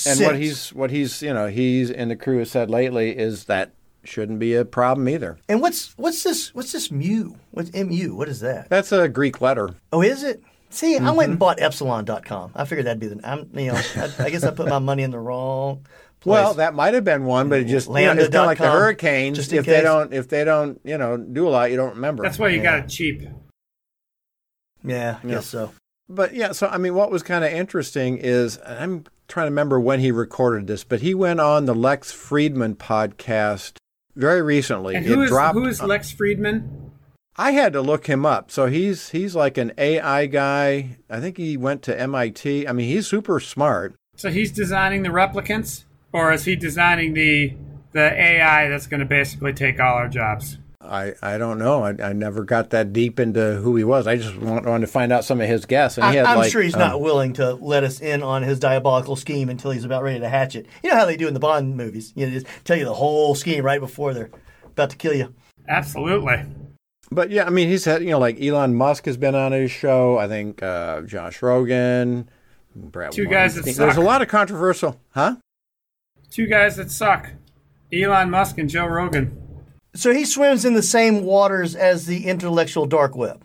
And what he's what he's you know he's and the crew has said lately is that shouldn't be a problem either. and what's what's this what's this mu? What's mu? What is that? That's a Greek letter. Oh, is it? See, I Mm-hmm. went and bought epsilon.com. I figured that'd be the. I'm, you know, I, I guess I put my money in the wrong place. Well, that might have been one, but it just you know, it's kind of like the hurricanes. just in If they don't, if they don't, you know, do a lot, you don't remember. That's why you Yeah. got it cheap. yeah, I Yeah. guess so. But yeah, so I mean, what was kind of interesting is I'm trying to remember when he recorded this, but he went on the Lex Fridman podcast very recently. And who is dropped. who is Lex Fridman? I had to look him up. So he's he's like an AI guy. I think he went to MIT. I mean, he's super smart. So he's designing the replicants, or is he designing the the AI that's going to basically take all our jobs? I, I don't know. I, I never got that deep into who he was. I just want- wanted to find out some of his guests. And he I, had I'm like, sure he's um, not willing to let us in on his diabolical scheme until he's about ready to hatch it. You know how they do in the Bond movies. You know, just tell you the whole scheme right before they're about to kill you. Absolutely. But yeah, I mean, he's had you know like Elon Musk has been on his show. I think uh, Josh Rogan, Brad Two guys that Weinstein. There's a lot of controversial, huh? Two guys that suck: Elon Musk and Joe Rogan. So he swims in the same waters as the intellectual dark web.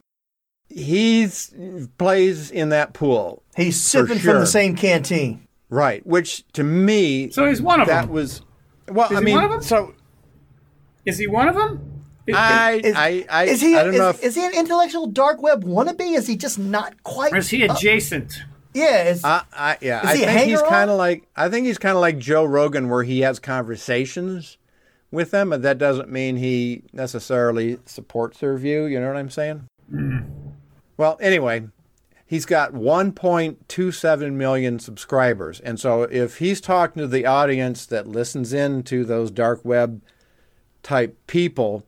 He's plays in that pool, He's sipping from the same canteen. right? Which to me, So he's one of that them. That was well. Is I mean, one of them? so Is he one of them? Is- I, Is, I, I, is he? I don't is, know if is he an intellectual dark web wannabe? Is he just not quite? or is he adjacent? yeah. Is, I, I, yeah, Is I he a think he's kind of like I think he's kind of like Joe Rogan, where he has conversations with them, but that doesn't mean he necessarily supports their view. You know what I'm saying? Well, anyway, he's got 1.27 million subscribers, and so if he's talking to the audience that listens in to those dark web type people,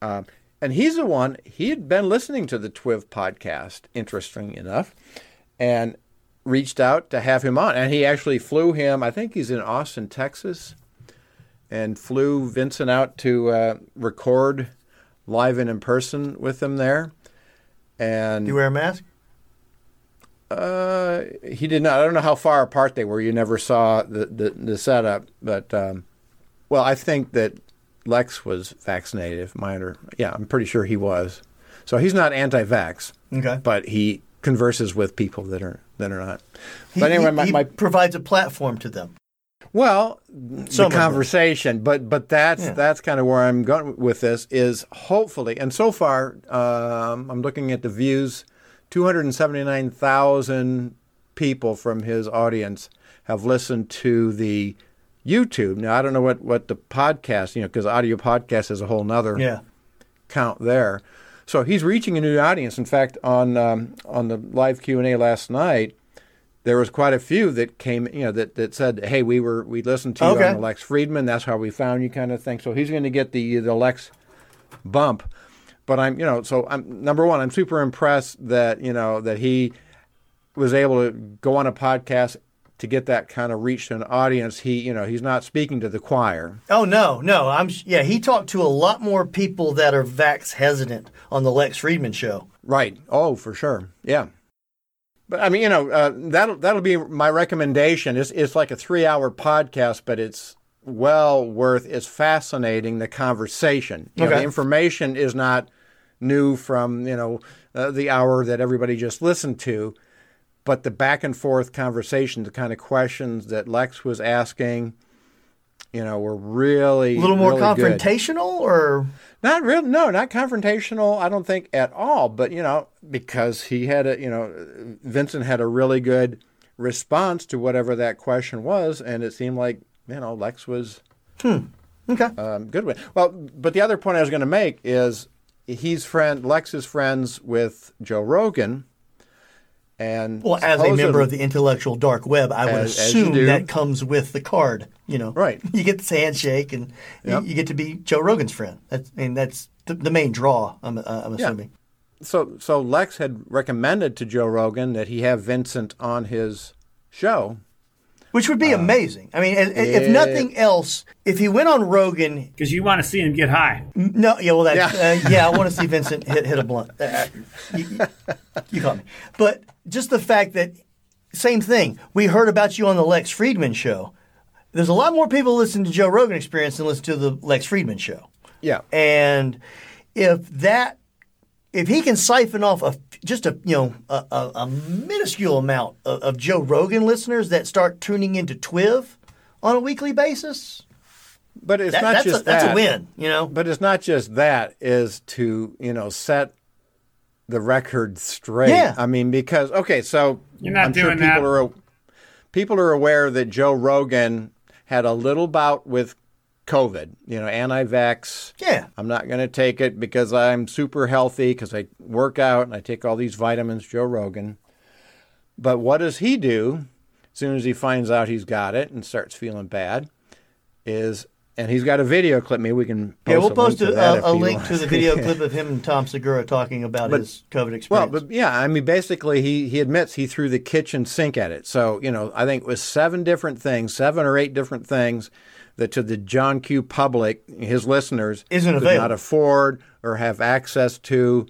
uh, and he's the one he had been listening to the Twiv podcast, interesting enough, and reached out to have him on, and he actually flew him. I think he's in Austin, Texas, and flew Vincent out to uh, record live and in person with him there. And do you wear a mask? uh, he did not. I don't know how far apart they were. You never saw the the, the setup, but um, well, I think that Lex was vaccinated. If my under, yeah, I'm pretty sure he was. So he's not anti-vax, Okay. but he converses with people that are that are not. He, but anyway, he- my, he my provides a platform to them. Well, Some the conversation, but but that's Yeah. that's kind of where I'm going with this. Is hopefully, and so far, um, I'm looking at the views. Two hundred seventy-nine thousand people from his audience have listened to the YouTube. Now I don't know what what the podcast, you know, because audio podcast is a whole nother Yeah. count there. So he's reaching a new audience. In fact, on um, on the live Q and A last night, there was quite a few that came, you know, that, that said, "Hey, we were we listened to you Okay. on Lex Fridman. That's how we found you," kind of thing. So he's going to get the the Lex bump. But I'm, you know, so I'm number one. I'm super impressed that you know that he was able to go on a podcast to get that kind of reach to an audience. He, you know, he's not speaking to the choir. Oh no, no. I'm yeah. He talked to a lot more people that are vax hesitant on the Lex Fridman show. Right. Oh, for sure. Yeah. But I mean, you know, uh, that'll that'll be my recommendation. It's it's like a three hour podcast, but it's well worth. It's fascinating the conversation. You know, Okay. the information is not new from you know uh, the hour that everybody just listened to, but the back and forth conversation, the kind of questions that Lex was asking, you know, were really A little more really good. confrontational, or Not real, no, not confrontational. I don't think at all. But you know, because he had a, you know, Vincent had a really good response to whatever that question was, and it seemed like you know Lex was hmm. okay. um, good with. Well, but the other point I was going to make is he's friend Lex is friends with Joe Rogan, and Well, as a member of the intellectual dark web, I would As- as assume do. that comes with the card. You know, Right. (laughs) You get the handshake, and you- Yep. you, get to be Joe Rogan's friend. That's, I mean, that's the, the main draw. I'm, uh, I'm Yeah. assuming. so so Lex had recommended to Joe Rogan that he have Vincent on his show. Which would be amazing. I mean, if, if Uh, nothing else, if he went on Rogan, Because you want to see him get high. no, yeah, well, that, Yeah. yeah, uh, yeah I want to see Vincent hit, hit a blunt. Uh, you, you- you caught me. But just the fact that, same thing, we heard about you on the Lex Fridman show. There's a lot more people listen to Joe Rogan Experience than listen to the Lex Fridman show. Yeah, And if that, if he can siphon off a just a you know a, a, a minuscule amount of, of Joe Rogan listeners that start tuning into Twiv on a weekly basis, but it's that, not that's just a, that's a win. You know, But it's not just that, is to, you know, set the record straight. Yeah. I mean, because, okay, so You're not I'm sure doing people that. are people are aware that Joe Rogan had a little bout with COVID, you know, anti-vax. Yeah. I'm not going to take it because I'm super healthy because I work out and I take all these vitamins, Joe Rogan. But what does he do as soon as he finds out he's got it and starts feeling bad? Is and he's got a video clip. Maybe we can post yeah, we'll a post link to a, that a, a link to the video clip of (laughs) him and Tom Segura talking about But- his COVID experience. Well, but yeah, I mean, basically, he he admits he threw the kitchen sink at it. So you know, I think it was seven different things, seven or eight different things that to the John Q public, his listeners, Isn't could available. not afford or have access to,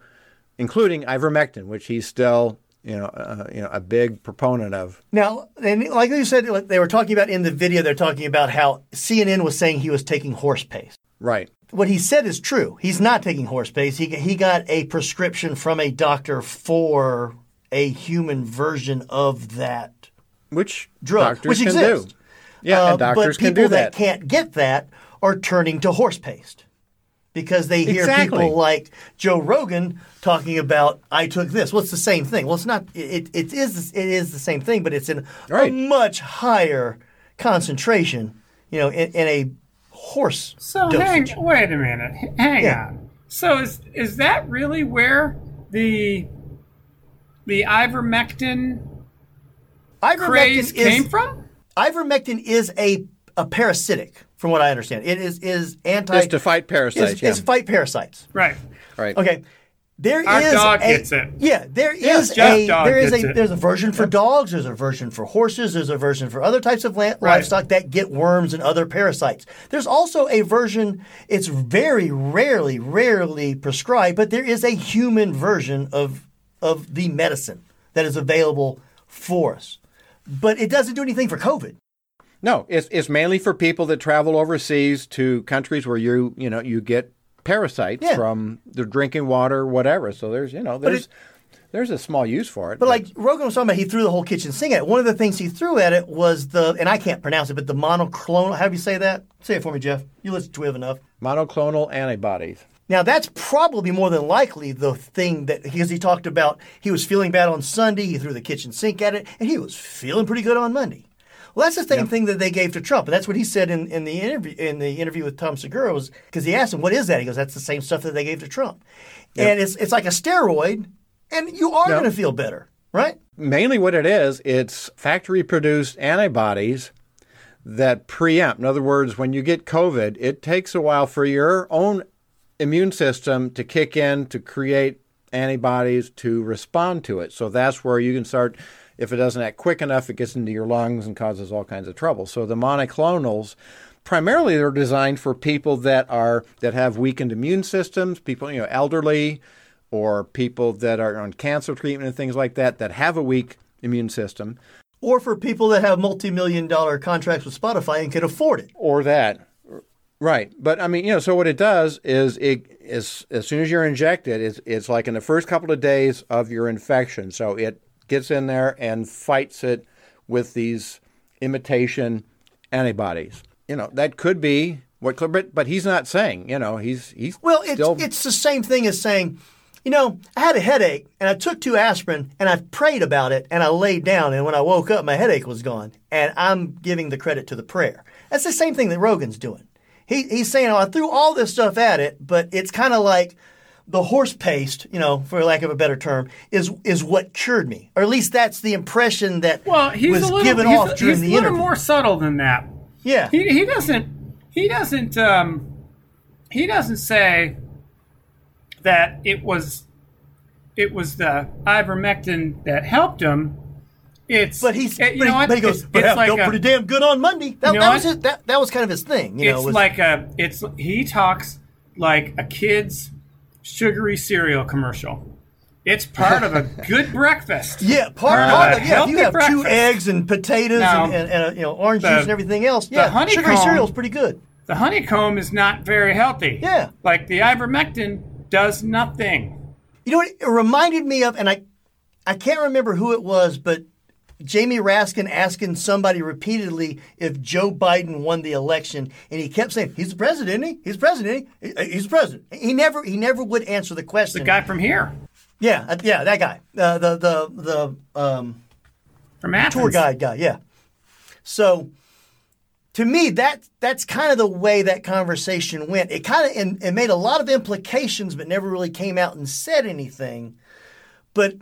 including ivermectin, which he's still you know uh, you know a big proponent of. Now, and like you said, like they were talking about in the video, they're talking about how CNN was saying he was taking horse paste. Right. What he said is true. He's not taking horse paste. He, he got a prescription from a doctor for a human version of that Which drug, doctors which can exists. do. Yeah, Uh, and doctors but can people do that. can't get that are turning to horse paste because they hear Exactly. people like Joe Rogan talking about I took this. Well, it's the same thing. Well, it's not. It, it is it is the same thing, but it's in a much higher concentration. You know, in, in a horse So dosage. hang, wait a minute, hang Yeah. on. So is is that really where the the ivermectin craze Ivermectin came from? Ivermectin is a a parasitic, from what I understand. It is is anti. It's to fight parasites. It's, yeah. it's fight parasites. Right. right. Okay. There is Our dog a, gets it. Yeah, there is Jeff's a there is a it. there's a version for dogs, there's a version for horses, there's a version for other types of la- livestock that get worms and other parasites. There's also a version it's very rarely rarely prescribed, but there is a human version of of the medicine that is available for us. But it doesn't do anything for COVID. No, it's it's mainly for people that travel overseas to countries where you you know you get parasites Yeah. from the drinking water, whatever. So there's you know there's there's a small use for it. But like Rogan was talking about, he threw the whole kitchen sink at it. One of the things he threw at it was the, and I can't pronounce it, but the monoclonal. How do you say that? Say it for me, Jeff. You listen to Twiv enough. monoclonal antibodies. Now that's probably more than likely the thing that because he talked about he was feeling bad on Sunday, he threw the kitchen sink at it, and he was feeling pretty good on Monday. Well, that's the same thing that they gave to Trump. And that's what he said in, in the interview in the interview with Tom Segura was because he asked him, "What is that?" He goes, "That's the same stuff that they gave to Trump." And it's it's like a steroid, and you are going to feel better, right? Mainly what it is, it's factory produced antibodies that preempt. In other words, when you get COVID, it takes a while for your own immune system to kick in to create antibodies to respond to it. So that's where you can start. If it doesn't act quick enough, it gets into your lungs and causes all kinds of trouble. So the monoclonals, primarily, they're designed for people that are that have weakened immune systems, people you know, elderly, or people that are on cancer treatment and things like that that have a weak immune system, or for people that have multi-million dollar contracts with Spotify and can afford it. or that. Right, but I mean, you know, so what it does is it is as soon as you're injected, it's it's like in the first couple of days of your infection. So it gets in there and fights it with these imitation antibodies. you know, that could be what, but, but he's not saying, you know, he's, he's Well, it's still, it's the same thing as saying, you know, I had a headache and I took two aspirin and I prayed about it and I laid down and when I woke up my headache was gone and I'm giving the credit to the prayer. That's the same thing that Rogan's doing. He, he's saying, oh, I threw all this stuff at it, but it's kind of like the horse paste, you know, for lack of a better term, is is what cured me, or at least that's the impression that Well, he's was a little, given he's, off during he's the a little interview. more subtle than that. yeah, He, he doesn't he doesn't um, he doesn't say that it was it was the ivermectin that helped him. It's but he's it- you but, know he, what? but he goes, It's- but it's I like felt a- pretty damn good on Monday. That, You know that was his, that, that was kind of his thing. You know, it's was, like a it's he talks like a kid's sugary cereal commercial. It's part of a (laughs) good breakfast. Yeah, part, Part of part a of. Yeah, if you have two eggs and potatoes Now, and, and, and uh, you know orange the- juice and everything else, yeah, honeycomb- sugary cereal's pretty good. The honeycomb is not very healthy. Yeah. Like the ivermectin does nothing. You know what it reminded me of, and I, I can't remember who it was, but Jamie Raskin asking somebody repeatedly if Joe Biden won the election, and he kept saying he's the president, isn't he? He's the president. isn't he? He's the president. He never, he never would answer the question. The guy from here, yeah, uh, yeah, that guy, uh, the the the um, from Athens. tour guide guy, yeah. So to me, that that's kind of the way that conversation went. It kind of it made a lot of implications, but never really came out and said anything. But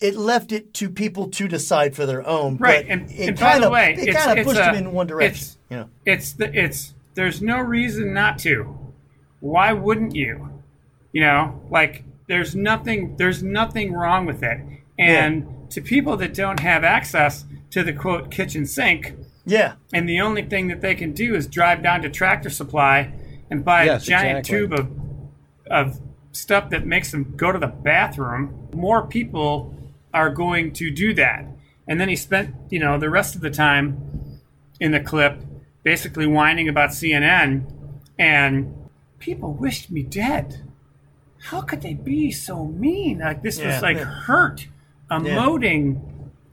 it left it to people to decide for their own. Right, But and, it and by kind the of way, it it's, kind of pushed a- them in one direction. It's, You know, it's the it's there's no reason not to. Why wouldn't you? You know, like there's nothing there's nothing wrong with it. And to people that don't have access to the quote kitchen sink, yeah, and the only thing that they can do is drive down to Tractor Supply and buy Yes, a giant exactly. tube of of stuff that makes them go to the bathroom. More people are going to do that. And then he spent, you know, the rest of the time in the clip basically whining about CNN and people wished me dead. How could they be so mean? Like this Yeah, was like yeah. hurt, emoting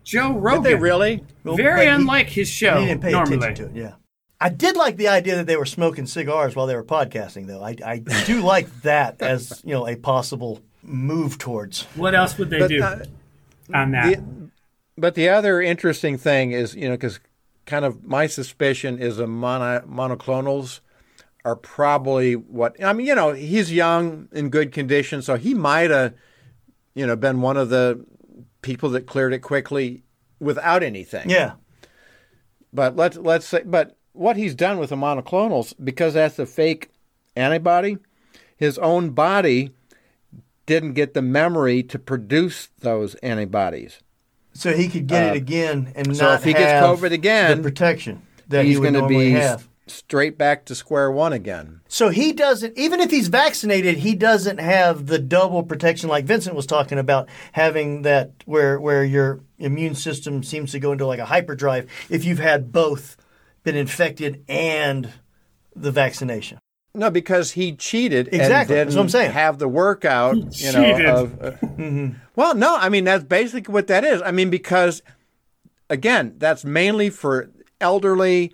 Joe Rogan. Did they really? Well, Very but he- unlike his show he didn't pay normally. attention to it. Yeah. I did like the idea that they were smoking cigars while they were podcasting, though. I, I do (laughs) like that as you know a possible move towards. What else would they But, do uh, on that? But the other interesting thing is, you know, because kind of my suspicion is the mono, monoclonals are probably what I mean. You know, he's young in good condition, so he might have, you know, been one of the people that cleared it quickly without anything. Yeah, But let's let's say, but what he's done with the monoclonals, because that's a fake antibody, his own body didn't get the memory to produce those antibodies. so he could get it again and Uh, so not if he gets have COVID again, the protection that he's he would going to be have. straight back to square one again. So he doesn't, even if he's vaccinated, he doesn't have the double protection like Vincent was talking about, having that where where your immune system seems to go into like a hyperdrive if you've had both been infected and the vaccination. No, because he cheated Exactly, and didn't what I'm saying. have the workout. you cheated. know, of, uh, (laughs) well, no, I mean that's basically what that is. I mean because again, that's mainly for elderly,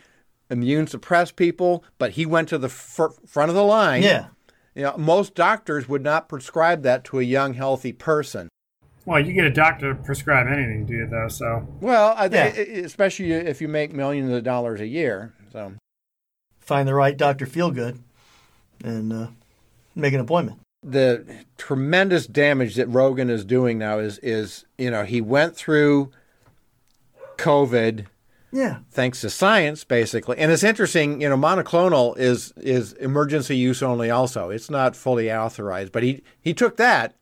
immune suppressed people. But he went to the fr- front of the line. Yeah. You know, most doctors would not prescribe that to a young, healthy person. Well, you get a doctor to prescribe anything, do you, though? So Well, I, Yeah. Especially if you make millions of dollars a year. So Find the right Dr. Feelgood and uh, make an appointment. the tremendous damage that Rogan is doing now is is you know he went through COVID Yeah. thanks to science basically, and it's interesting. You know, monoclonal is is emergency use only. Also, it's not fully authorized, but he he took that,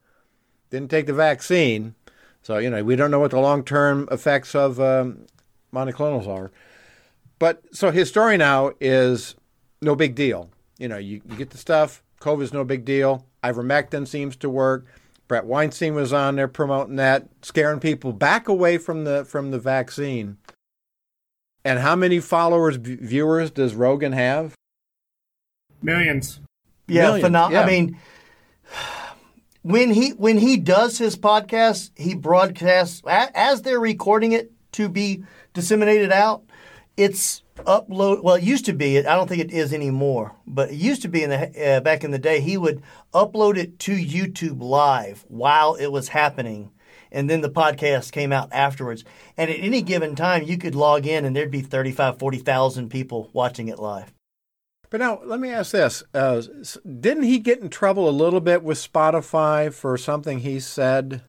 didn't take the vaccine, so you know we don't know what the long term effects of um, monoclonals are. But so his story now is no big deal. You know, you, you get the stuff. COVID's no big deal. Ivermectin seems to work. Bret Weinstein was on there promoting that, scaring people back away from the from the vaccine. And how many followers, v- viewers does Rogan have? millions. Yeah, Millions, phenom- yeah. I mean, when he when he does his podcast, he broadcasts as they're recording it to be disseminated out. It's upload. Well, it used to be. I don't think it is anymore. But it used to be in the uh, back in the day. He would upload it to YouTube live while it was happening, and then the podcast came out afterwards. And at any given time, you could log in, and there'd be 35, 40,000 people watching it live. But now, let me ask this: uh, Didn't he get in trouble a little bit with Spotify for something he said?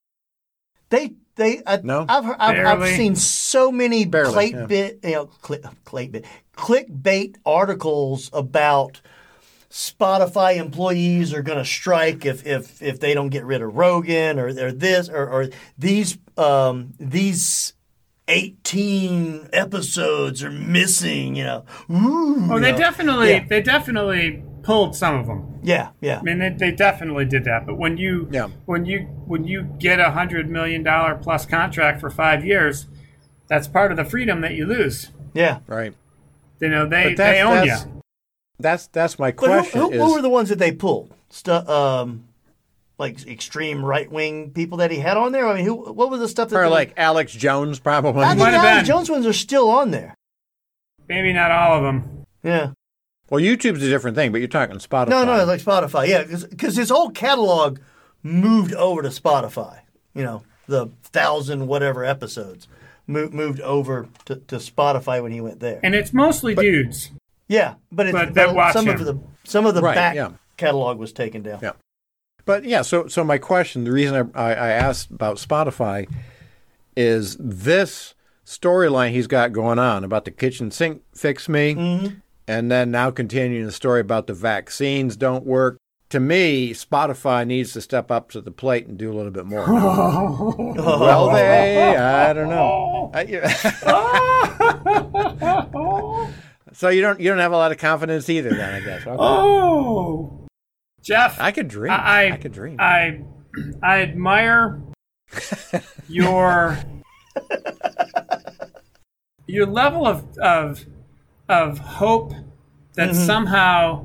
They they I, No? I've, heard, I've I've seen so many Barely, clickbait you know click, clickbait clickbait articles about Spotify employees are going to strike if, if if they don't get rid of Rogan or, or this or, or these um, these. 18 episodes are missing, you know. Ooh, Oh, you they know. definitely Yeah. they definitely pulled some of them. Yeah, yeah. I mean, they, they definitely did that. But when you Yeah. when you when you get a hundred million dollar plus contract for five years, that's part of the freedom that you lose. Yeah. Right. You know, they But they own you. that's- That's that's my But who, question. who, is, who were the ones that they pulled? Stu- um, like extreme right wing people that he had on there. I mean, who? What was the stuff that? or they- like Alex Jones, probably. I think Alex been. Jones ones are still on there. Maybe not all of them. Yeah. Well, YouTube's a different thing, but you're talking Spotify. No, no, like Spotify. Yeah, because his whole catalog moved over to Spotify. You know, the thousand whatever episodes moved moved over to, to Spotify when he went there. And it's mostly dudes. Yeah, but it's But that watch some of the some of the Right, back yeah. catalog was taken down. Yeah. But yeah, so so my question, the reason I, I, I asked about Spotify is this storyline he's got going on about the kitchen sink fix me, Mm-hmm. And then now continuing the story about the vaccines don't work. To me, Spotify needs to step up to the plate and do a little bit more. (laughs) well, they, I don't know. (laughs) So you don't you don't have a lot of confidence either, then I guess. Okay. Oh, Jeff, I could dream. I, I could dream. I I admire (laughs) your your level of of of hope that mm-hmm. somehow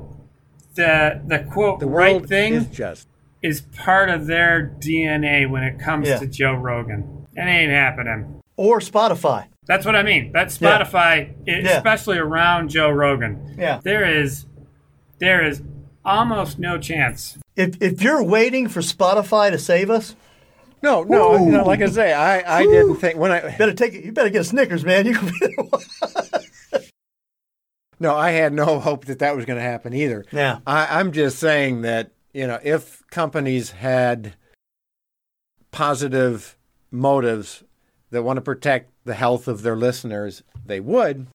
the the quote the right thing is just is part of their DNA when it comes Yeah. to Joe Rogan. It ain't happening. Or Spotify. That's what I mean. That's Yeah. Spotify, e- Yeah. especially around Joe Rogan. Yeah. There is there is almost no chance. If if you're waiting for Spotify to save us, No, no, you know, like I say, I, I didn't think when I better take it. You better get a Snickers, man. You can be the one. (laughs) no, I had no (laughs) hope that that was going to happen either. Yeah. I, I'm just saying that you know if companies had positive motives that want to protect the health of their listeners, they would.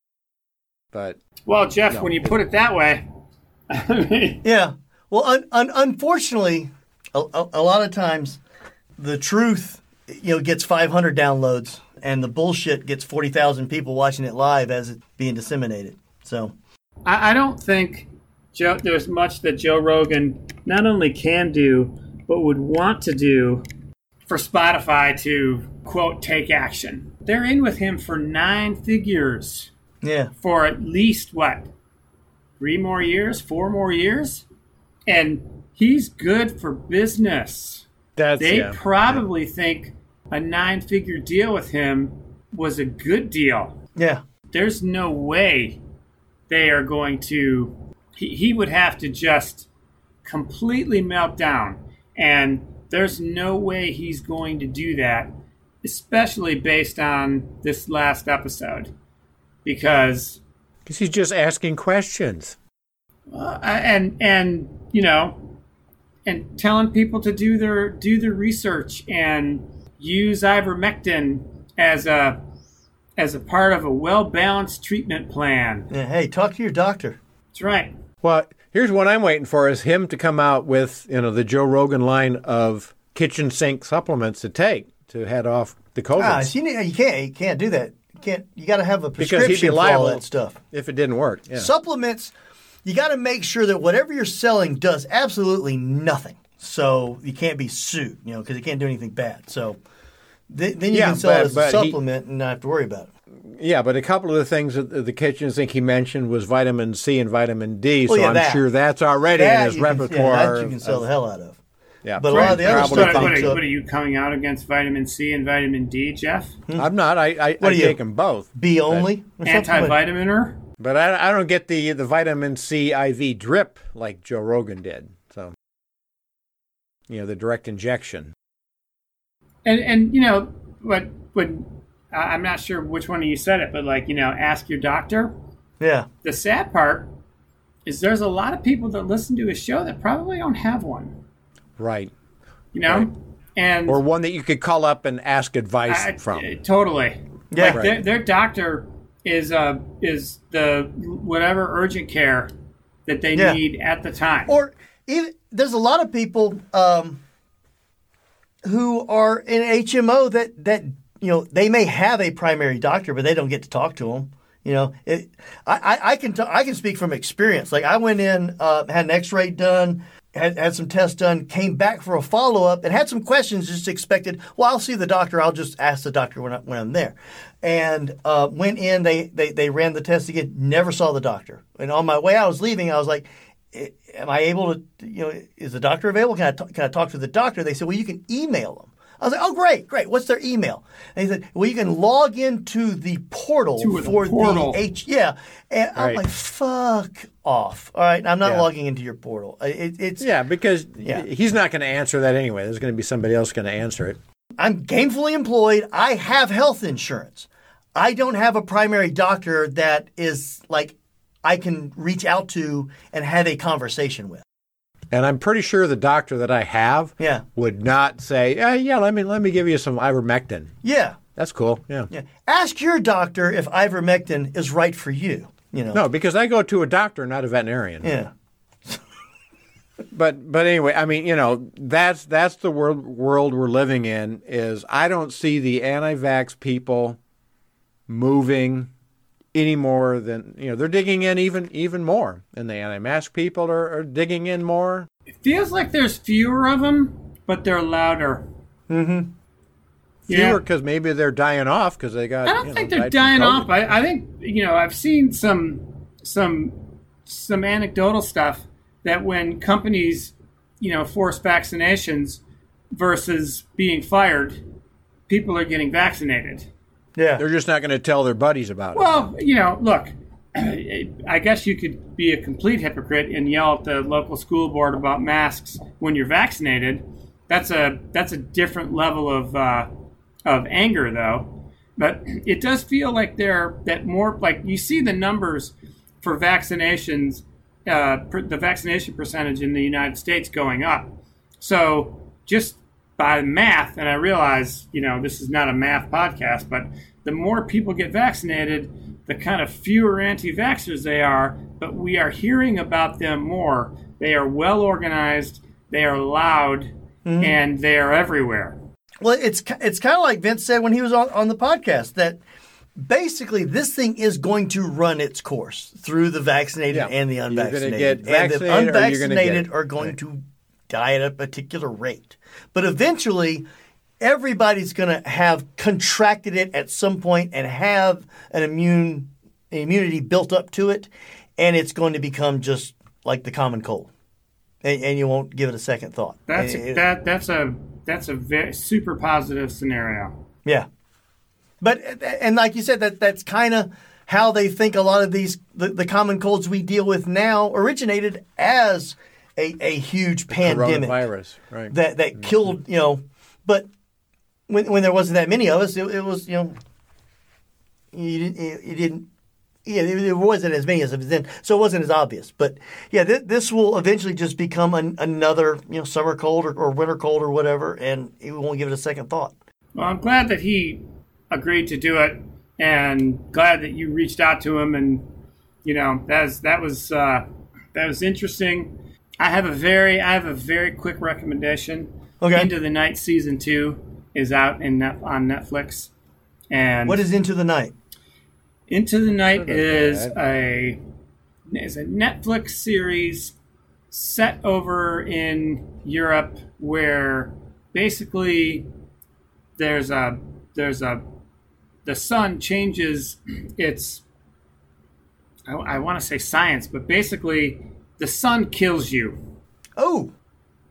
But Well, Jeff, No. when you put it that way, (laughs) I mean, Yeah. Well, un- un- unfortunately, a, a, a lot of times the truth, you know, gets 500 downloads, and the bullshit gets 40,000 people watching it live as it's being disseminated. So, I, I don't think Joe, there's much that Joe Rogan not only can do, but would want to do for Spotify to quote take action. They're in with him for nine figures yeah, for at least what three more years, four more years, and he's good for business. that's They yeah. probably think a nine-figure deal with him was a good deal. yeah, There's no way they are going to. He, he would have to just completely melt down, and there's no way he's going to do that, especially based on this last episode, because because he's just asking questions. uh, and and you know and telling people to do their do their research and use ivermectin as a as a part of a well balanced treatment plan. yeah. Hey, talk to your doctor. That's right. Well, here's what I'm waiting for: is him to come out with you know the Joe Rogan line of kitchen sink supplements to take to head off the COVID. Ah, so you, need- you can't you can't do that. You can't. You got to have a Because he'd be prescription for all that stuff. if it didn't work, yeah. Supplements, you got to make sure that whatever you're selling does absolutely nothing. So you can't be sued, you know, because you can't do anything bad. So th- then you Yeah, can sell but- it as a but he- supplement and not have to worry about it. Yeah, but a couple of the things that the kitchen sink he mentioned was vitamin C and vitamin D. Well, so yeah, I'm that. sure that's already in his you can- repertoire. yeah, that you can sell of- the hell out of. Yeah. But a lot of the other Probably stuff. what, are, what are you coming out against vitamin C and vitamin D, Jeff? Hmm? I'm not. I I, What I are you? take them both, B only? or? Anti-vitaminer? but I, I don't get the the vitamin C IV drip like Joe Rogan did. So, you know, the direct injection. And and you know what? What? I- I'm not sure which one of you said it, but like you know, ask your doctor. Yeah. The sad part is there's a lot of people that listen to a show that probably don't have one. Right. You know, Right. and Or one that you could call up and ask advice I- from. uh, totally. Yeah. Like Right. their, their doctor is uh is the whatever urgent care that they Yeah. need at the time. Or even there's a lot of people um, who are in HMO that that you know they may have a primary doctor, but they don't get to talk to them. You know, it, I, I, can t- I can speak from experience. Like I went in, uh, had an X-ray done, had, had some tests done, came back for a follow up, and had some questions. Just expected. Well, I'll see the doctor. I'll just ask the doctor when I, when I'm there. And uh, went in. They, they they ran the test again. Never saw the doctor. And on my way, I was leaving. I was like, "I- "Am I able to? You know, is the doctor available? Can I t- can I talk to the doctor?" They said, "Well, you can email them." I was like, "Oh, great, great. What's their email?" And he said, "Well, you can log into the portal To the for portal. the H." Yeah, and I'm like, "Fuck off!" All right, I'm not Yeah. logging into your portal. It, it's Yeah, because Yeah. he's not going to answer that anyway. There's going to be somebody else going to answer it. I'm gainfully employed. I have health insurance. I don't have a primary doctor that is like I can reach out to and have a conversation with. And I'm pretty sure the doctor that I have Yeah. would not say, yeah, yeah, let me let me give you some ivermectin. Yeah. That's cool. Yeah. Yeah. Ask your doctor if ivermectin is right for you. You know. No, because I go to a doctor, not a veterinarian. Yeah. (laughs) But but anyway, I mean, you know, that's that's the world world we're living in. Is I don't see the anti-vax people moving any more than you know they're digging in even even more, and the anti-mask people are, are digging in more. it feels like there's fewer of them, but they're louder. Mm-hmm. Fewer because maybe they're dying off because they got. I don't think know, they're dying off. I, I think you know I've seen some some some anecdotal stuff that when companies you know force vaccinations versus being fired, people are getting vaccinated. Yeah. They're just not going to tell their buddies about it. Well, you know, look, (clears throat) I guess you could be a complete hypocrite and yell at the local school board about masks when you're vaccinated. That's a that's a different level of uh, of anger, though. But it does feel like there that more like you see the numbers for vaccinations, uh, per, the vaccination percentage in the United States going up. So just by math, and I realize you know this is not a math podcast, but the more people get vaccinated, the kind of fewer anti-vaxxers they are. But we are hearing about them more. They are well organized. They are loud, mm-hmm. and they are everywhere. Well, it's it's kind of like Vince said when he was on, on the podcast that basically this thing is going to run its course through the vaccinated Yeah. and the You're gonna unvaccinated. and the vaccinated or you're get unvaccinated are going Right. to die at a particular rate. But eventually, everybody's going to have contracted it at some point and have an immune immunity built up to it, and it's going to become just like the common cold. And, and you won't give it a second thought. That's it- that. That's a that's a very super positive scenario. Yeah, but and like you said, that that's kind of how they think a lot of these the, the common colds we deal with now originated as a, a huge pandemic Coronavirus, right? that that killed you know, but when when there wasn't that many of us, it, it was you know, you didn't you, you didn't. Yeah, there there wasn't as many as it was then, so it wasn't as obvious. But yeah, th- this will eventually just become an, another, you know, summer cold or, or winter cold or whatever, and we won't give it a second thought. Well, I'm glad that he agreed to do it, and glad that you reached out to him, and you know that was that was uh, that was interesting. I have a very I have a very quick recommendation. Okay. Into the Night season two is out in net, on Netflix, and What is into the night? Into the Night is bad. a is a Netflix series set over in Europe where basically there's a there's a the sun changes its I, I want to say science, but basically the sun kills you. Oh,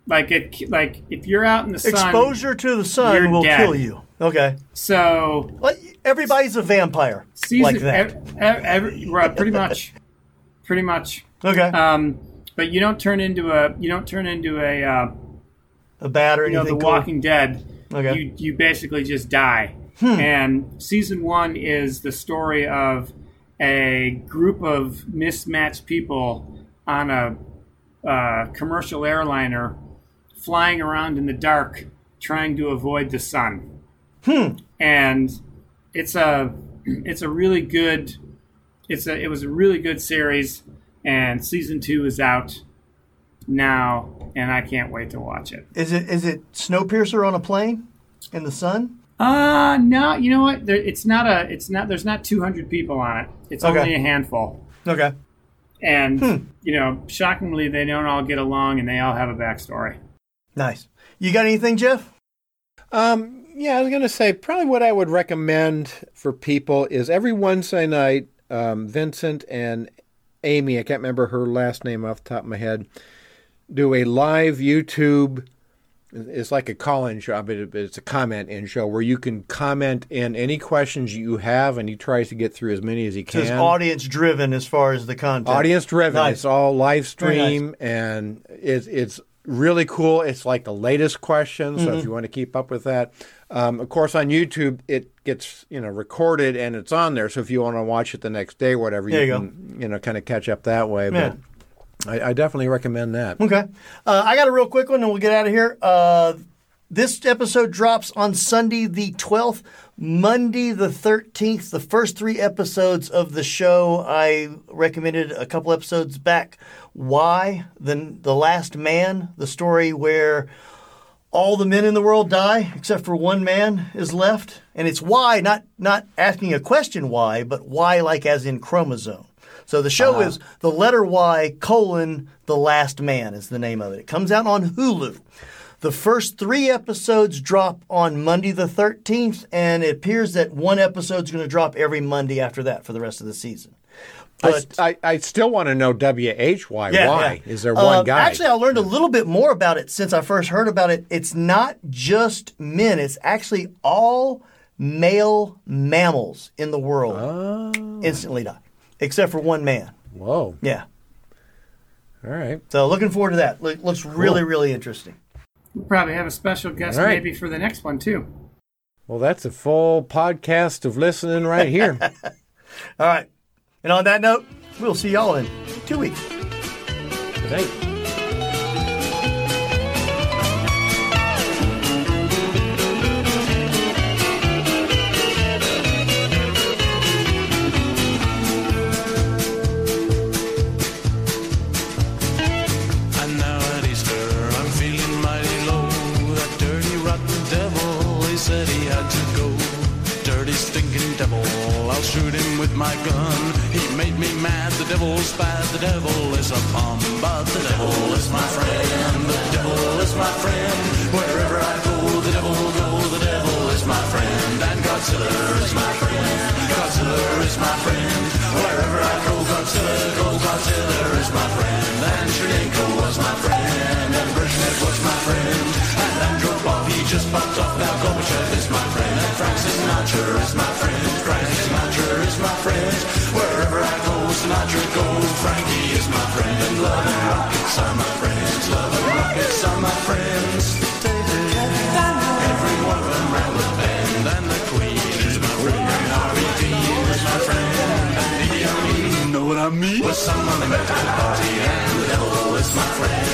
Like it, like if you're out in the sun, Exposure to the sun will dead. kill you. Okay. So Well, everybody's a vampire season, like that. ev- ev- every- right, pretty much, (laughs) pretty much. okay. Um, but you don't turn into a you don't turn into a uh, a bat or you know the cool. Walking Dead. Okay. You you basically just die. And season one is the story of a group of mismatched people on a uh, commercial airliner flying around in the dark trying to avoid the sun. And it's a it's a really good it's a it was a really good series and season 2 is out now and I can't wait to watch it. Is it is it Snowpiercer on a plane in the sun? Uh no, you know what? There, it's not a it's not there's not 200 people on it. It's Okay. only a handful. Okay. And you know, shockingly they don't all get along and they all have a backstory. Nice. You got anything, Jeff? Um, yeah, I was going to say probably what I would recommend for people is every Wednesday night, um, Vincent and Amy, I can't remember her last name off the top of my head, do a live YouTube. It's like a call-in show, but it's a comment-in show where you can comment in any questions you have, and he tries to get through as many as he So can. it's audience driven as far as the content. Audience driven. Nice. It's all live Very nice. stream and it's it's really cool. It's like the latest question, so Mm-hmm. if you want to keep up with that, um, of course on YouTube it gets you know recorded and it's on there. So if you want to watch it the next day, or whatever, There you, you can you know kind of catch up that way. Yeah. But I, I definitely recommend that. Okay. Uh, I got a real quick one and we'll get out of here. Uh, this episode drops on Sunday the 12th, Monday the 13th. The first three episodes of the show I recommended a couple episodes back. Why? The, the Last Man, the story where all the men in the world die except for one man is left. And it's why, not, not asking a question why, but why like as in chromosome. So the show is the letter Y colon the last man is the name of it. It comes out on Hulu. The first three episodes drop on Monday the 13th, and it appears that one episode is going to drop every Monday after that for the rest of the season. I, But I, I still want to know WHY. yeah, why yeah. is there Uh, one guy? Actually, I learned a little bit more about it since I first heard about it. It's not just men; it's actually all male mammals in the world Oh. instantly die, except for one man. Whoa! Yeah. All right. So looking forward to that. Look, looks really, Cool. really interesting. We'll probably have a special guest All right. maybe for the next one too. Well, that's a full podcast of listening right here. (laughs) All right. And on that note, we'll see y'all in two weeks. Thanks. And gun. He made me mad, the devil's bad, the devil is a bum. But the devil is my friend, the devil is my friend. Wherever I go, the devil goes, the devil is my friend. And Godzilla is my friend, Godzilla is my friend. Wherever I go, Godzilla goes, Godzilla is my friend. And Chernenko was my friend, and Brezhnev was my friend. And Andropov, he just popped off, now Gorbachev is my friend. And Frank Sinatra is my friend, are my friends. Love and rockets are my friends. David, the bend. And the Queen is my friend. And my friend. Know what I mean? Met at the party and Elvis, my friend.